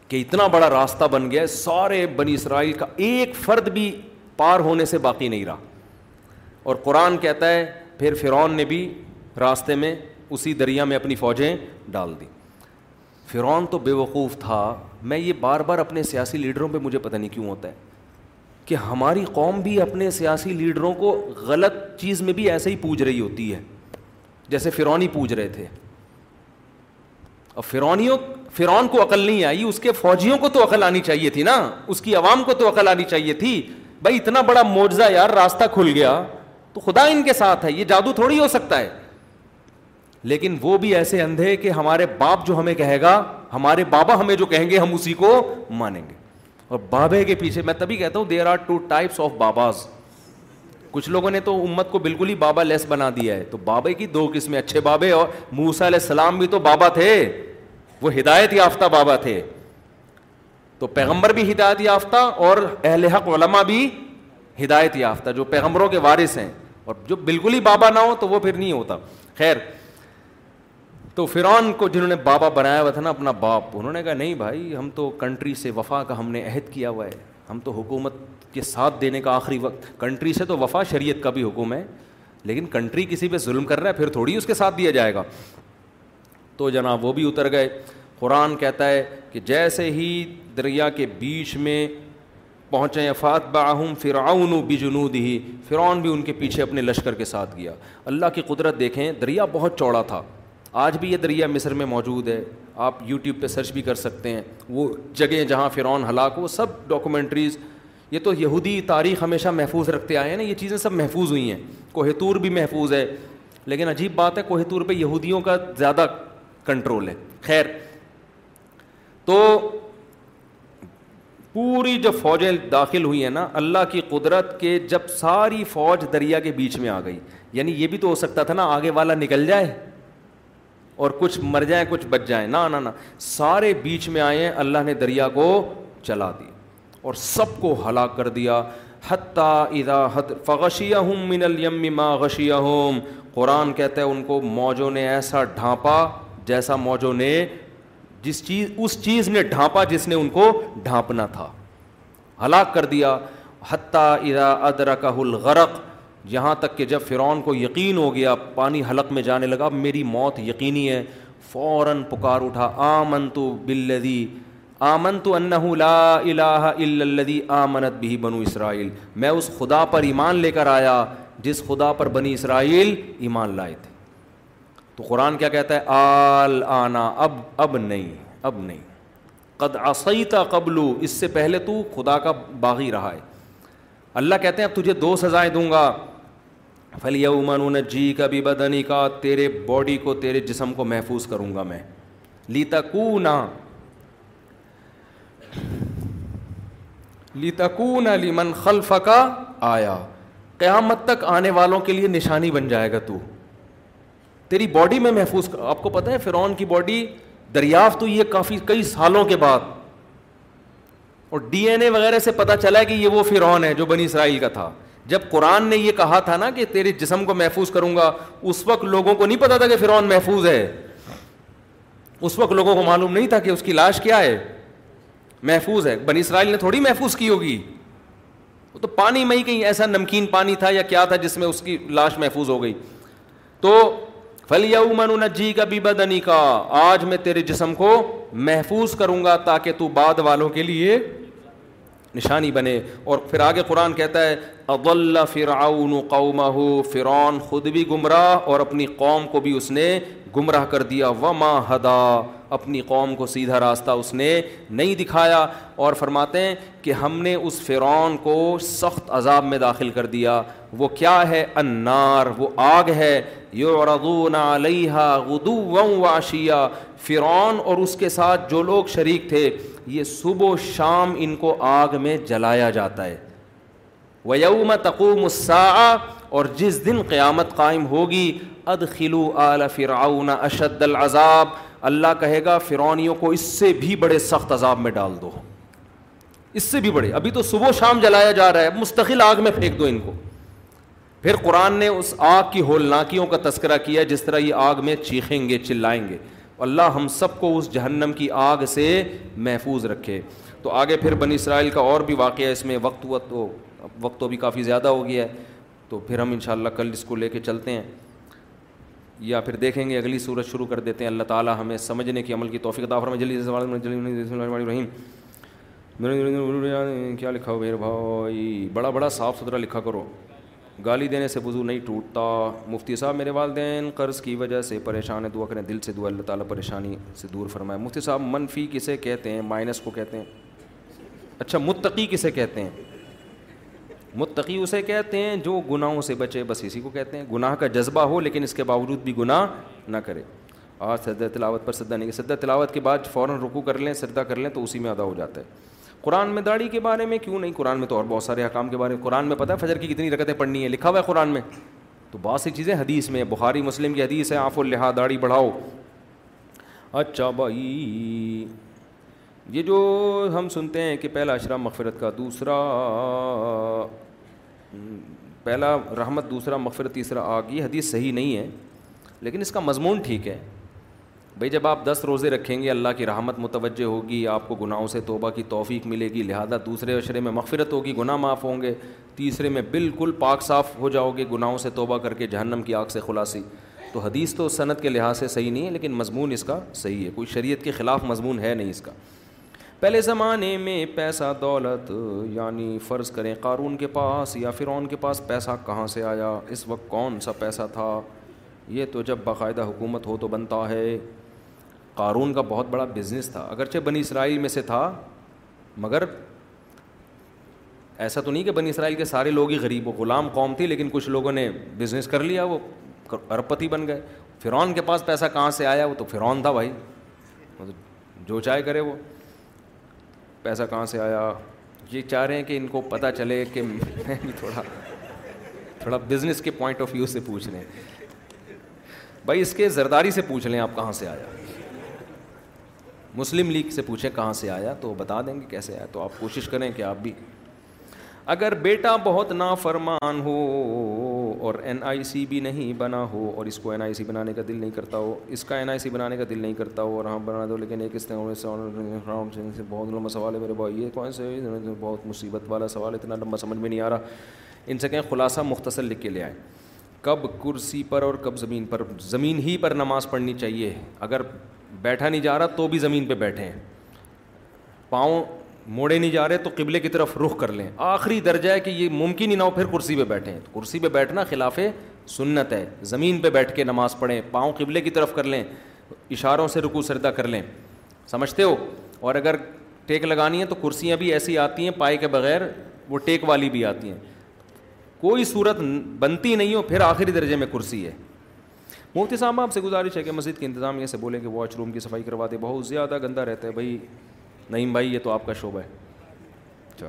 کہ اتنا بڑا راستہ بن گیا سارے بنی اسرائیل کا ایک فرد بھی پار ہونے سے باقی نہیں رہا اور قرآن کہتا ہے پھر فرعون نے بھی راستے میں اسی دریا میں اپنی فوجیں ڈال دی فرعون تو بے وقوف تھا میں یہ بار بار اپنے سیاسی لیڈروں پہ مجھے پتہ نہیں کیوں ہوتا ہے کہ ہماری قوم بھی اپنے سیاسی لیڈروں کو غلط چیز میں بھی ایسے ہی پوج رہی ہوتی ہے جیسے ہی پوج رہے تھے اور فرونیوں فرون کو عقل نہیں آئی اس کے فوجیوں کو تو عقل آنی چاہیے تھی نا اس کی عوام کو تو عقل آنی چاہیے تھی بھائی اتنا بڑا موجا یار راستہ کھل گیا تو خدا ان کے ساتھ ہے یہ جادو تھوڑی ہو سکتا ہے لیکن وہ بھی ایسے اندھے کہ ہمارے باپ جو ہمیں کہے گا ہمارے بابا ہمیں جو کہیں گے ہم اسی کو مانیں گے اور بابے کے پیچھے میں تبھی کہتا ہوں there are two types of باباز کچھ لوگوں نے تو امت کو بالکل ہی بابا لیس بنا دیا ہے تو بابے کی دو قسمیں اچھے بابے اور موسا علیہ السلام بھی تو بابا تھے وہ ہدایت یافتہ بابا تھے تو پیغمبر بھی ہدایت یافتہ اور اہل حق علما بھی ہدایت یافتہ جو پیغمبروں کے وارث ہیں اور جو بالکل ہی بابا نہ ہو تو وہ پھر نہیں ہوتا خیر تو فرعون کو جنہوں نے بابا بنایا ہوا تھا نا اپنا باپ انہوں نے کہا نہیں بھائی ہم تو کنٹری سے وفا کا ہم نے عہد کیا ہوا ہے ہم تو حکومت کے ساتھ دینے کا آخری وقت کنٹری سے تو وفا شریعت کا بھی حکم ہے لیکن کنٹری کسی پہ ظلم کر رہا ہے پھر تھوڑی اس کے ساتھ دیا جائے گا تو جناب وہ بھی اتر گئے قرآن کہتا ہے کہ جیسے ہی دریا کے بیچ میں پہنچے فات باہم فرعون بج ان فرعون بھی ان کے پیچھے اپنے لشکر کے ساتھ گیا اللہ کی قدرت دیکھیں دریا بہت چوڑا تھا آج بھی یہ دریا مصر میں موجود ہے آپ یوٹیوب پہ سرچ بھی کر سکتے ہیں وہ جگہیں جہاں فرعون ہلاک وہ سب ڈاکومنٹریز یہ تو یہودی تاریخ ہمیشہ محفوظ رکھتے آئے ہیں نا یہ چیزیں سب محفوظ ہوئی ہیں کوہتور بھی محفوظ ہے لیکن عجیب بات ہے کوہتور پہ یہودیوں کا زیادہ کنٹرول ہے خیر تو پوری جو فوجیں داخل ہوئی ہیں نا اللہ کی قدرت کے جب ساری فوج دریا کے بیچ میں آ گئی یعنی یہ بھی تو ہو سکتا تھا نا آگے والا نکل جائے اور کچھ مر جائیں کچھ بچ جائیں نہ نہ سارے بیچ میں آئے ہیں اللہ نے دریا کو چلا دیا اور سب کو ہلاک کر دیا حتیٰ ادا فغشی ہوم قرآن کہتا ہے ان کو موجوں نے ایسا ڈھانپا جیسا موجوں نے جس چیز اس چیز نے ڈھانپا جس نے ان کو ڈھانپنا تھا ہلاک کر دیا حتیٰ ادا ادرک الغرق یہاں تک کہ جب فرعون کو یقین ہو گیا پانی حلق میں جانے لگا میری موت یقینی ہے فوراً پکار اٹھا آمن تو بلدی آمن تو انہ لا الہ الا الذی آمنت بھی بنو اسرائیل میں اس خدا پر ایمان لے کر آیا جس خدا پر بنی اسرائیل ایمان لائے تھے تو قرآن کیا کہتا ہے آل آنا اب اب نہیں اب نہیں قد قبلو اس سے پہلے تو خدا کا باغی رہا ہے اللہ کہتے ہیں اب تجھے دو سزائیں دوں گا فلی امن جی کا بھی بدنی کا تیرے باڈی کو تیرے جسم کو محفوظ کروں گا میں لیتا کو لتکون لمن علی من آیا قیامت تک آنے والوں کے لیے نشانی بن جائے گا تو تیری باڈی میں محفوظ آپ کو پتہ ہے فرعون کی باڈی دریافت ہوئی ہے کافی کئی سالوں کے بعد اور ڈی این اے وغیرہ سے پتہ چلا کہ یہ وہ فرعون ہے جو بنی اسرائیل کا تھا جب قرآن نے یہ کہا تھا نا کہ تیرے جسم کو محفوظ کروں گا اس وقت لوگوں کو نہیں پتا تھا کہ فرعون محفوظ ہے اس وقت لوگوں کو معلوم نہیں تھا کہ اس کی لاش کیا ہے محفوظ ہے بنی اسرائیل نے تھوڑی محفوظ کی ہوگی وہ تو پانی میں ہی کہیں ایسا نمکین پانی تھا یا کیا تھا جس میں اس کی لاش محفوظ ہو گئی تو فلی من جی کا کا بدنی آج میں تیرے جسم کو محفوظ کروں گا تاکہ تو بعد والوں کے لیے نشانی بنے اور پھر آگے قرآن کہتا ہے فرعون خود بھی گمراہ اور اپنی قوم کو بھی اس نے گمراہ کر دیا و ہدا اپنی قوم کو سیدھا راستہ اس نے نہیں دکھایا اور فرماتے ہیں کہ ہم نے اس فرعون کو سخت عذاب میں داخل کر دیا وہ کیا ہے انار وہ آگ ہے یو رگون غدو و شیعہ فرعون اور اس کے ساتھ جو لوگ شریک تھے یہ صبح و شام ان کو آگ میں جلایا جاتا ہے ویوم تَقُومُ السَّاعَةِ اور جس دن قیامت قائم ہوگی ادخلو آل فرعون اشد العذاب اللہ کہے گا فرونیوں کو اس سے بھی بڑے سخت عذاب میں ڈال دو اس سے بھی بڑے ابھی تو صبح شام جلایا جا رہا ہے مستقل آگ میں پھینک دو ان کو پھر قرآن نے اس آگ کی ہولناکیوں کا تذکرہ کیا جس طرح یہ آگ میں چیخیں گے چلائیں گے اللہ ہم سب کو اس جہنم کی آگ سے محفوظ رکھے تو آگے پھر بنی اسرائیل کا اور بھی واقعہ اس میں وقت ہوا تو وقت تو بھی کافی زیادہ ہو گیا ہے تو پھر ہم انشاءاللہ کل اس کو لے کے چلتے ہیں یا پھر دیکھیں گے اگلی صورت شروع کر دیتے ہیں اللہ تعالیٰ ہمیں سمجھنے کی عمل کی توفیق رحیم کیا لکھا ہو بھائی بڑا بڑا صاف ستھرا لکھا کرو گالی دینے سے وضو نہیں ٹوٹتا مفتی صاحب میرے والدین قرض کی وجہ سے پریشان ہے دعا کریں دل سے دعا اللہ تعالیٰ پریشانی سے دور فرمائے مفتی صاحب منفی کسے کہتے ہیں مائنس کو کہتے ہیں اچھا متقی کسے کہتے ہیں متقی اسے کہتے ہیں جو گناہوں سے بچے بس اسی کو کہتے ہیں گناہ کا جذبہ ہو لیکن اس کے باوجود بھی گناہ نہ کرے آج سجدہ تلاوت پر سجدہ نہیں کہ سجدہ تلاوت کے بعد فوراً رکو کر لیں سجدہ کر لیں تو اسی میں ادا ہو جاتا ہے قرآن میں داڑھی کے بارے میں کیوں نہیں قرآن میں تو اور بہت سارے حکام کے بارے میں قرآن میں پتہ ہے فجر کی کتنی رکتیں پڑھنی ہیں لکھا ہوا ہے قرآن میں تو بہت سی چیزیں حدیث میں بخاری مسلم کی حدیث ہے آف الحا داڑھی بڑھاؤ اچھا بھائی یہ جو ہم سنتے ہیں کہ پہلا اشرا مغفرت کا دوسرا پہلا رحمت دوسرا مغفرت تیسرا آگ یہ حدیث صحیح نہیں ہے لیکن اس کا مضمون ٹھیک ہے بھائی جب آپ دس روزے رکھیں گے اللہ کی رحمت متوجہ ہوگی آپ کو گناہوں سے توبہ کی توفیق ملے گی لہذا دوسرے اشرے میں مغفرت ہوگی گناہ معاف ہوں گے تیسرے میں بالکل پاک صاف ہو جاؤ گے گناہوں سے توبہ کر کے جہنم کی آگ سے خلاصی تو حدیث تو صنعت کے لحاظ سے صحیح نہیں ہے لیکن مضمون اس کا صحیح ہے کوئی شریعت کے خلاف مضمون ہے نہیں اس کا پہلے زمانے میں پیسہ دولت یعنی فرض کریں قارون کے پاس یا فرعون کے پاس پیسہ کہاں سے آیا اس وقت کون سا پیسہ تھا یہ تو جب باقاعدہ حکومت ہو تو بنتا ہے قارون کا بہت بڑا بزنس تھا اگرچہ بنی اسرائیل میں سے تھا مگر ایسا تو نہیں کہ بنی اسرائیل کے سارے لوگ ہی غریب و غلام قوم تھی لیکن کچھ لوگوں نے بزنس کر لیا وہ ارپتی بن گئے فرعون کے پاس پیسہ کہاں سے آیا وہ تو فرعون تھا بھائی جو چاہے کرے وہ پیسہ کہاں سے آیا یہ چاہ رہے ہیں کہ ان کو پتہ چلے کہ میں بھی تھوڑا تھوڑا بزنس کے پوائنٹ آف ویو سے پوچھ لیں بھائی اس کے زرداری سے پوچھ لیں آپ کہاں سے آیا مسلم لیگ سے پوچھیں کہاں سے آیا تو بتا دیں گے کیسے آیا تو آپ کوشش کریں کہ آپ بھی اگر بیٹا بہت نافرمان ہو اور این آئی سی بھی نہیں بنا ہو اور اس کو این آئی سی بنانے کا دل نہیں کرتا ہو اس کا این آئی سی بنانے کا دل نہیں کرتا ہو اور ہاں بنا دو لیکن ایک ہاں، اس طرح سے بہت لمبا سوال ہے میرے بھائی یہ کون سے بہت مصیبت والا سوال اتنا لمبا سمجھ میں نہیں آ رہا ان سے کہیں خلاصہ مختصر لکھ کے لے آئیں کب کرسی پر اور کب زمین پر زمین ہی پر نماز پڑھنی چاہیے اگر بیٹھا نہیں جا رہا تو بھی زمین پہ بیٹھے ہیں پاؤں موڑے نہیں جا رہے تو قبلے کی طرف رخ کر لیں آخری درجہ ہے کہ یہ ممکن ہی نہ ہو پھر کرسی پہ بیٹھیں تو کرسی پہ بیٹھنا خلاف سنت ہے زمین پہ بیٹھ کے نماز پڑھیں پاؤں قبلے کی طرف کر لیں اشاروں سے رکو سردہ کر لیں سمجھتے ہو اور اگر ٹیک لگانی ہے تو کرسیاں بھی ایسی آتی ہیں پائے کے بغیر وہ ٹیک والی بھی آتی ہیں کوئی صورت بنتی نہیں ہو پھر آخری درجے میں کرسی ہے مفتی صاحب آپ سے گزارش ہے کہ مسجد کے انتظامیہ سے بولیں کہ واش روم کی صفائی کروا دیں بہت زیادہ گندہ رہتا ہے بھائی نعیم بھائی یہ تو آپ کا شعبہ ہے اچھا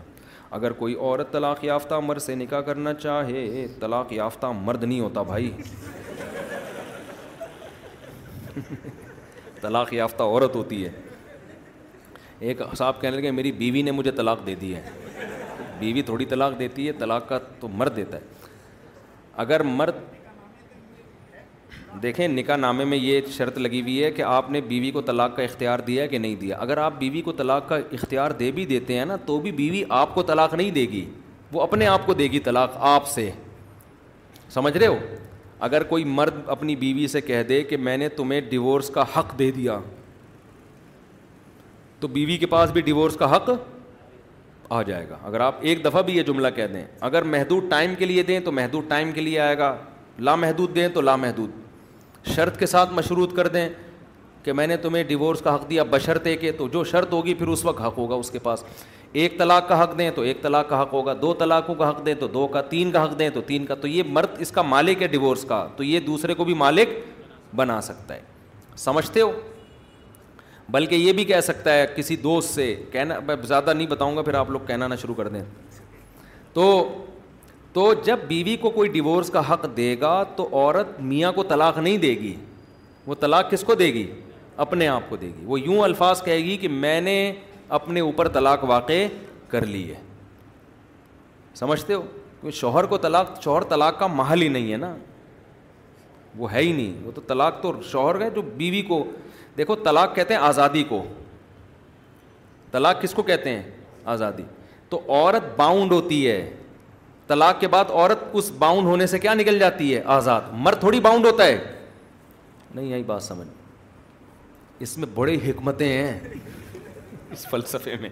اگر کوئی عورت طلاق یافتہ مرد سے نکاح کرنا چاہے طلاق یافتہ مرد نہیں ہوتا بھائی طلاق یافتہ عورت ہوتی ہے ایک صاحب کہنے لگے میری بیوی نے مجھے طلاق دے دی ہے بیوی تھوڑی طلاق دیتی ہے طلاق کا تو مرد دیتا ہے اگر مرد دیکھیں نکاح نامے میں یہ شرط لگی ہوئی ہے کہ آپ نے بیوی کو طلاق کا اختیار دیا کہ نہیں دیا اگر آپ بیوی کو طلاق کا اختیار دے بھی دیتے ہیں نا تو بھی بیوی آپ کو طلاق نہیں دے گی وہ اپنے آپ کو دے گی طلاق آپ سے سمجھ رہے ہو اگر کوئی مرد اپنی بیوی سے کہہ دے کہ میں نے تمہیں ڈیورس کا حق دے دیا تو بیوی کے پاس بھی ڈیورس کا حق آ جائے گا اگر آپ ایک دفعہ بھی یہ جملہ کہہ دیں اگر محدود ٹائم کے لیے دیں تو محدود ٹائم کے لیے آئے گا لامحدود دیں تو لامحدود شرط کے ساتھ مشروط کر دیں کہ میں نے تمہیں ڈیورس کا حق دیا بشرط ایک تو جو شرط ہوگی پھر اس وقت حق ہوگا اس کے پاس ایک طلاق کا حق دیں تو ایک طلاق کا حق ہوگا دو طلاقوں کا حق دیں تو دو کا تین کا حق دیں تو تین کا تو یہ مرد اس کا مالک ہے ڈیورس کا تو یہ دوسرے کو بھی مالک بنا سکتا ہے سمجھتے ہو بلکہ یہ بھی کہہ سکتا ہے کسی دوست سے کہنا میں زیادہ نہیں بتاؤں گا پھر آپ لوگ کہنا نہ شروع کر دیں تو تو جب بیوی کو کوئی ڈیورس کا حق دے گا تو عورت میاں کو طلاق نہیں دے گی وہ طلاق کس کو دے گی اپنے آپ کو دے گی وہ یوں الفاظ کہے گی کہ میں نے اپنے اوپر طلاق واقع کر لی ہے سمجھتے ہو کہ شوہر کو طلاق شوہر طلاق کا محل ہی نہیں ہے نا وہ ہے ہی نہیں وہ تو طلاق تو شوہر ہے جو بیوی کو دیکھو طلاق کہتے ہیں آزادی کو طلاق کس کو کہتے ہیں آزادی تو عورت باؤنڈ ہوتی ہے طلاق کے بعد عورت اس باؤنڈ ہونے سے کیا نکل جاتی ہے آزاد مرد تھوڑی باؤنڈ ہوتا ہے نہیں آئی بات سمجھ اس میں بڑی حکمتیں ہیں اس فلسفے میں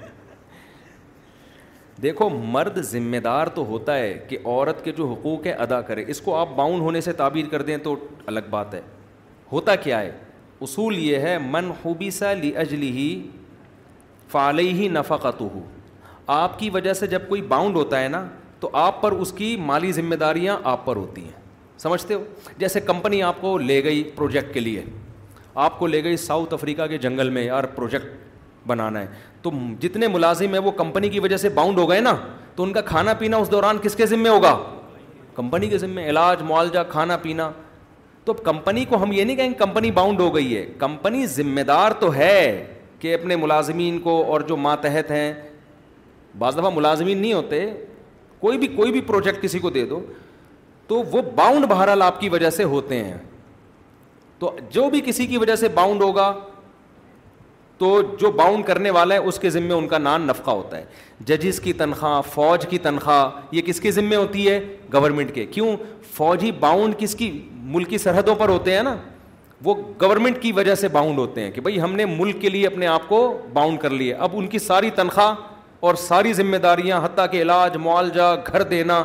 دیکھو مرد ذمہ دار تو ہوتا ہے کہ عورت کے جو حقوق ہیں ادا کرے اس کو آپ باؤنڈ ہونے سے تعبیر کر دیں تو الگ بات ہے ہوتا کیا ہے اصول یہ ہے من خوبی سا لی اجلی ہی فالئی ہی نفا ہو آپ کی وجہ سے جب کوئی باؤنڈ ہوتا ہے نا تو آپ پر اس کی مالی ذمہ داریاں آپ پر ہوتی ہیں سمجھتے ہو جیسے کمپنی آپ کو لے گئی پروجیکٹ کے لیے آپ کو لے گئی ساؤتھ افریقہ کے جنگل میں یار پروجیکٹ بنانا ہے تو جتنے ملازم ہیں وہ کمپنی کی وجہ سے باؤنڈ ہو گئے نا تو ان کا کھانا پینا اس دوران کس کے ذمے ہوگا کمپنی کے ذمے علاج معالجہ کھانا پینا تو کمپنی کو ہم یہ نہیں کہیں کمپنی باؤنڈ ہو گئی ہے کمپنی ذمے دار تو ہے کہ اپنے ملازمین کو اور جو ماتحت ہیں بعض دفعہ ملازمین نہیں ہوتے کوئی بھی کوئی بھی پروجیکٹ کسی کو دے دو تو وہ باؤنڈ بہرحال آپ کی وجہ سے ہوتے ہیں تو جو بھی کسی کی وجہ سے باؤنڈ ہوگا تو جو باؤنڈ کرنے والا ہے اس کے ذمے ان کا نان نفقہ ہوتا ہے ججز کی تنخواہ فوج کی تنخواہ یہ کس کے ذمے ہوتی ہے گورنمنٹ کے کیوں فوجی باؤنڈ کس کی ملکی سرحدوں پر ہوتے ہیں نا وہ گورنمنٹ کی وجہ سے باؤنڈ ہوتے ہیں کہ بھائی ہم نے ملک کے لیے اپنے آپ کو باؤنڈ کر لیے اب ان کی ساری تنخواہ اور ساری ذمہ داریاں حتیٰ کہ علاج معالجہ گھر دینا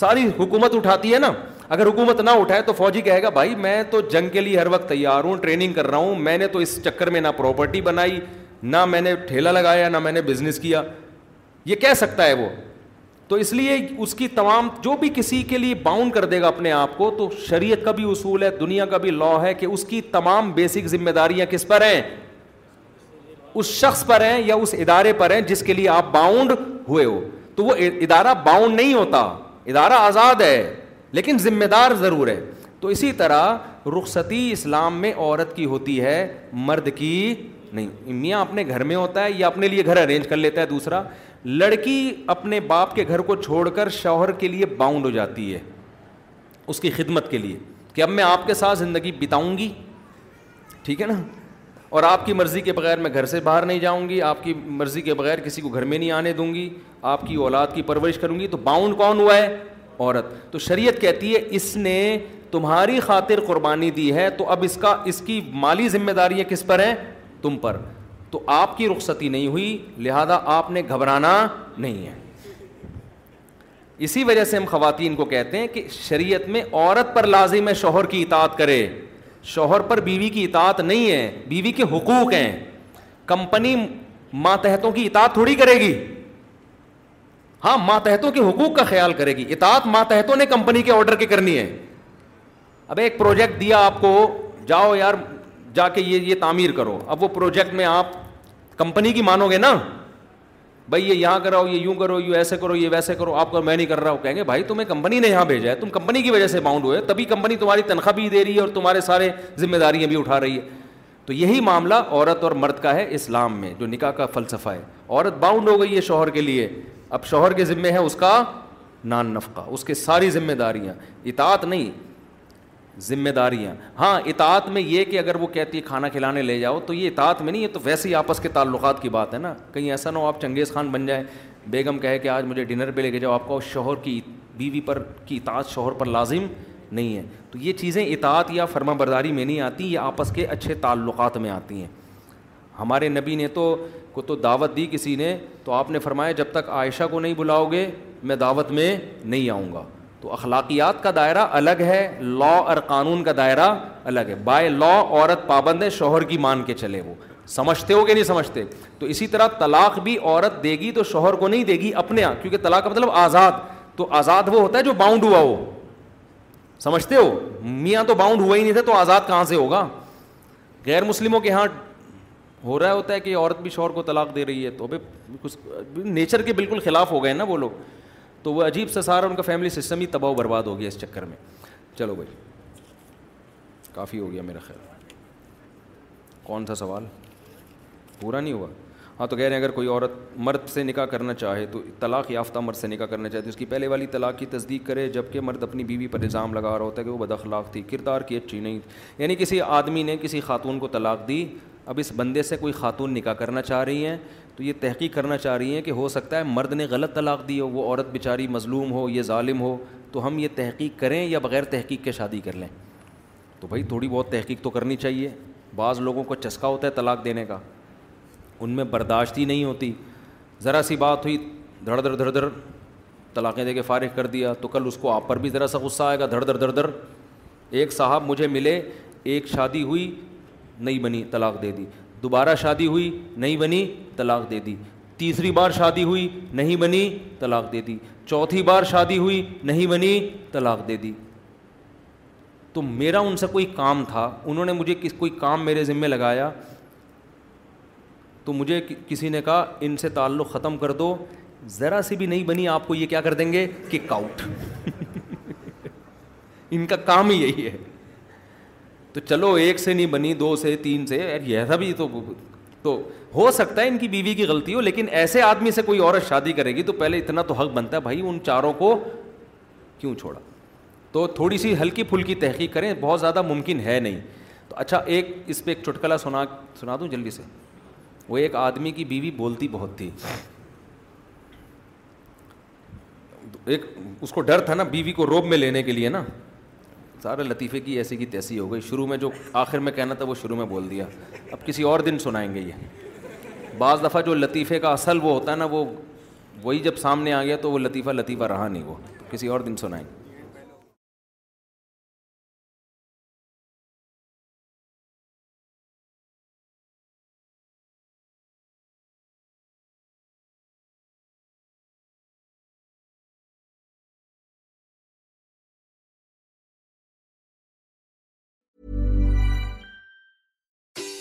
ساری حکومت اٹھاتی ہے نا اگر حکومت نہ اٹھائے تو فوجی کہے گا بھائی میں تو جنگ کے لیے ہر وقت تیار ہوں ٹریننگ کر رہا ہوں میں نے تو اس چکر میں نہ پراپرٹی بنائی نہ میں نے ٹھیلا لگایا نہ میں نے بزنس کیا یہ کہہ سکتا ہے وہ تو اس لیے اس کی تمام جو بھی کسی کے لیے باؤنڈ کر دے گا اپنے آپ کو تو شریعت کا بھی اصول ہے دنیا کا بھی لا ہے کہ اس کی تمام بیسک ذمہ داریاں کس پر ہیں اس شخص پر ہیں یا اس ادارے پر ہیں جس کے لیے آپ باؤنڈ ہوئے ہو تو وہ ادارہ باؤنڈ نہیں ہوتا ادارہ آزاد ہے لیکن ذمہ دار ضرور ہے تو اسی طرح رخصتی اسلام میں عورت کی ہوتی ہے مرد کی نہیں میاں اپنے گھر میں ہوتا ہے یا اپنے لیے گھر ارینج کر لیتا ہے دوسرا لڑکی اپنے باپ کے گھر کو چھوڑ کر شوہر کے لیے باؤنڈ ہو جاتی ہے اس کی خدمت کے لیے کہ اب میں آپ کے ساتھ زندگی بتاؤں گی ٹھیک ہے نا اور آپ کی مرضی کے بغیر میں گھر سے باہر نہیں جاؤں گی آپ کی مرضی کے بغیر کسی کو گھر میں نہیں آنے دوں گی آپ کی اولاد کی پرورش کروں گی تو باؤنڈ کون ہوا ہے عورت تو شریعت کہتی ہے اس نے تمہاری خاطر قربانی دی ہے تو اب اس کا اس کی مالی ذمہ داری کس پر ہے تم پر تو آپ کی رخصتی نہیں ہوئی لہذا آپ نے گھبرانا نہیں ہے اسی وجہ سے ہم خواتین کو کہتے ہیں کہ شریعت میں عورت پر لازم ہے شوہر کی اطاعت کرے شوہر پر بیوی کی اطاعت نہیں ہے بیوی کے حقوق ہیں کمپنی ماتحتوں کی اطاعت تھوڑی کرے گی ہاں ماتحتوں کے حقوق کا خیال کرے گی اطاعت ماتحتوں نے کمپنی کے آرڈر کے کرنی ہے اب ایک پروجیکٹ دیا آپ کو جاؤ یار جا کے یہ یہ تعمیر کرو اب وہ پروجیکٹ میں آپ کمپنی کی مانو گے نا بھائی یہ یہاں کرو یہ یوں کرو یہ ایسے کرو یہ ویسے کرو آپ کرو میں نہیں کر رہا ہوں کہیں گے بھائی تمہیں کمپنی نے یہاں بھیجا ہے تم کمپنی کی وجہ سے باؤنڈ ہوئے تبھی کمپنی تمہاری تنخواہ بھی دے رہی ہے اور تمہارے سارے ذمہ داریاں بھی اٹھا رہی ہے تو یہی معاملہ عورت اور مرد کا ہے اسلام میں جو نکاح کا فلسفہ ہے عورت باؤنڈ ہو گئی ہے شوہر کے لیے اب شوہر کے ذمے ہے اس کا نان نفقہ اس کے ساری ذمہ داریاں اطاعت نہیں ذمہ داریاں ہاں اطاعت میں یہ کہ اگر وہ کہتی ہے کھانا کھلانے لے جاؤ تو یہ اطاعت میں نہیں ہے تو ویسے ہی آپس کے تعلقات کی بات ہے نا کہیں ایسا نہ ہو آپ چنگیز خان بن جائیں بیگم کہے کہ آج مجھے ڈنر پہ لے کے جاؤ آپ کا شوہر کی بیوی پر کی اطاعت شوہر پر لازم نہیں ہے تو یہ چیزیں اطاعت یا فرما برداری میں نہیں آتی یہ آپس کے اچھے تعلقات میں آتی ہیں ہمارے نبی نے تو کو تو دعوت دی کسی نے تو آپ نے فرمایا جب تک عائشہ کو نہیں بلاؤ گے میں دعوت میں نہیں آؤں گا تو اخلاقیات کا دائرہ الگ ہے لا اور قانون کا دائرہ الگ ہے بائے لا عورت پابند ہے شوہر کی مان کے چلے وہ سمجھتے ہو کہ نہیں سمجھتے تو اسی طرح طلاق بھی عورت دے گی تو شوہر کو نہیں دے گی اپنے آپ کیونکہ طلاق کا مطلب آزاد تو آزاد وہ ہوتا ہے جو باؤنڈ ہوا ہو سمجھتے ہو میاں تو باؤنڈ ہوا ہی نہیں تھا تو آزاد کہاں سے ہوگا غیر مسلموں کے ہاں ہو رہا ہوتا ہے کہ عورت بھی شوہر کو طلاق دے رہی ہے تو کچھ نیچر کے بالکل خلاف ہو گئے نا وہ لوگ تو وہ عجیب سا سارا ان کا فیملی سسٹم ہی تباہ و برباد ہو گیا اس چکر میں چلو بھائی کافی ہو گیا میرا خیال کون سا سوال پورا نہیں ہوا ہاں تو کہہ رہے ہیں اگر کوئی عورت مرد سے نکاح کرنا چاہے تو طلاق یافتہ مرد سے نکاح کرنا چاہے تو اس کی پہلے والی طلاق کی تصدیق کرے جب کہ مرد اپنی بیوی پر الزام لگا رہا ہوتا ہے کہ وہ بدخلاق تھی کردار کی اچھی نہیں یعنی کسی آدمی نے کسی خاتون کو طلاق دی اب اس بندے سے کوئی خاتون نکاح کرنا چاہ رہی ہیں تو یہ تحقیق کرنا چاہ رہی ہیں کہ ہو سکتا ہے مرد نے غلط طلاق دی ہو وہ عورت بیچاری مظلوم ہو یہ ظالم ہو تو ہم یہ تحقیق کریں یا بغیر تحقیق کے شادی کر لیں تو بھائی تھوڑی بہت تحقیق تو کرنی چاہیے بعض لوگوں کو چسکا ہوتا ہے طلاق دینے کا ان میں برداشت ہی نہیں ہوتی ذرا سی بات ہوئی دھڑ دھڑ دھڑ دھڑ طلاقیں دے کے فارغ کر دیا تو کل اس کو آپ پر بھی ذرا سا غصہ آئے گا دھڑ دھڑ دھڑ دھڑ ایک صاحب مجھے ملے ایک شادی ہوئی نہیں بنی طلاق دے دی دوبارہ شادی ہوئی نہیں بنی طلاق دے دی تیسری بار شادی ہوئی نہیں بنی طلاق دے دی چوتھی بار شادی ہوئی نہیں بنی طلاق دے دی تو میرا ان سے کوئی کام تھا انہوں نے مجھے کس کوئی کام میرے ذمے لگایا تو مجھے کسی نے کہا ان سے تعلق ختم کر دو ذرا سی بھی نہیں بنی آپ کو یہ کیا کر دیں گے کک آؤٹ ان کا کام ہی یہی ہے تو چلو ایک سے نہیں بنی دو سے تین سے یار یہ تھا بھی تو ہو سکتا ہے ان کی بیوی کی غلطی ہو لیکن ایسے آدمی سے کوئی عورت شادی کرے گی تو پہلے اتنا تو حق بنتا ہے بھائی ان چاروں کو کیوں چھوڑا تو تھوڑی سی ہلکی پھلکی تحقیق کریں بہت زیادہ ممکن ہے نہیں تو اچھا ایک اس پہ ایک چٹکلا سنا سنا دوں جلدی سے وہ ایک آدمی کی بیوی بولتی بہت تھی ایک اس کو ڈر تھا نا بیوی کو روب میں لینے کے لیے نا سارے لطیفے کی ایسی کی تیسی ہو گئی شروع میں جو آخر میں کہنا تھا وہ شروع میں بول دیا اب کسی اور دن سنائیں گے یہ بعض دفعہ جو لطیفے کا اصل وہ ہوتا ہے نا وہ وہی جب سامنے آ گیا تو وہ لطیفہ لطیفہ رہا نہیں وہ کسی اور دن سنائیں گے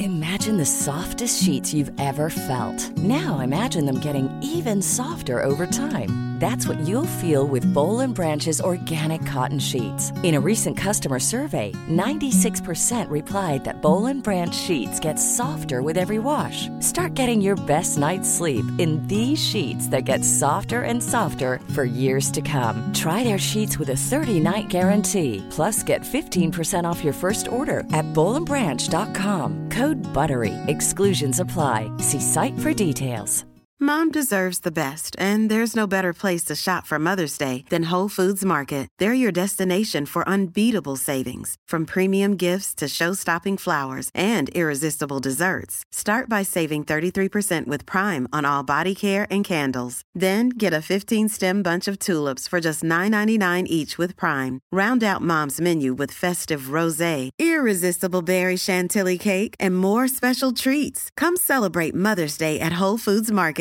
Imagine the softest sheets you've ever felt. Now imagine them getting even softer over time. That's what you'll feel with Bowl & Branch's organic cotton sheets. In a recent customer survey, 96% replied that Bowl & Branch sheets get softer with every wash. Start getting your best night's sleep in these sheets that get softer and softer for years to come. Try their sheets with a 30-night guarantee. Plus, get 15% off your first order at bowlandbranch.com. گوڈ بر وی ایگسنس اپ سائک فرٹیلس Mom deserves the best, and there's no better place to shop for Mother's Day than Whole Foods Market. They're your destination for unbeatable savings, from premium gifts to show-stopping flowers and irresistible desserts. Start by saving 33% with Prime on all body care and candles. Then get a 15-stem bunch of tulips for just $9.99 each with Prime. Round out Mom's menu with festive rosé, irresistible berry chantilly cake, and more special treats. Come celebrate Mother's Day at Whole Foods Market.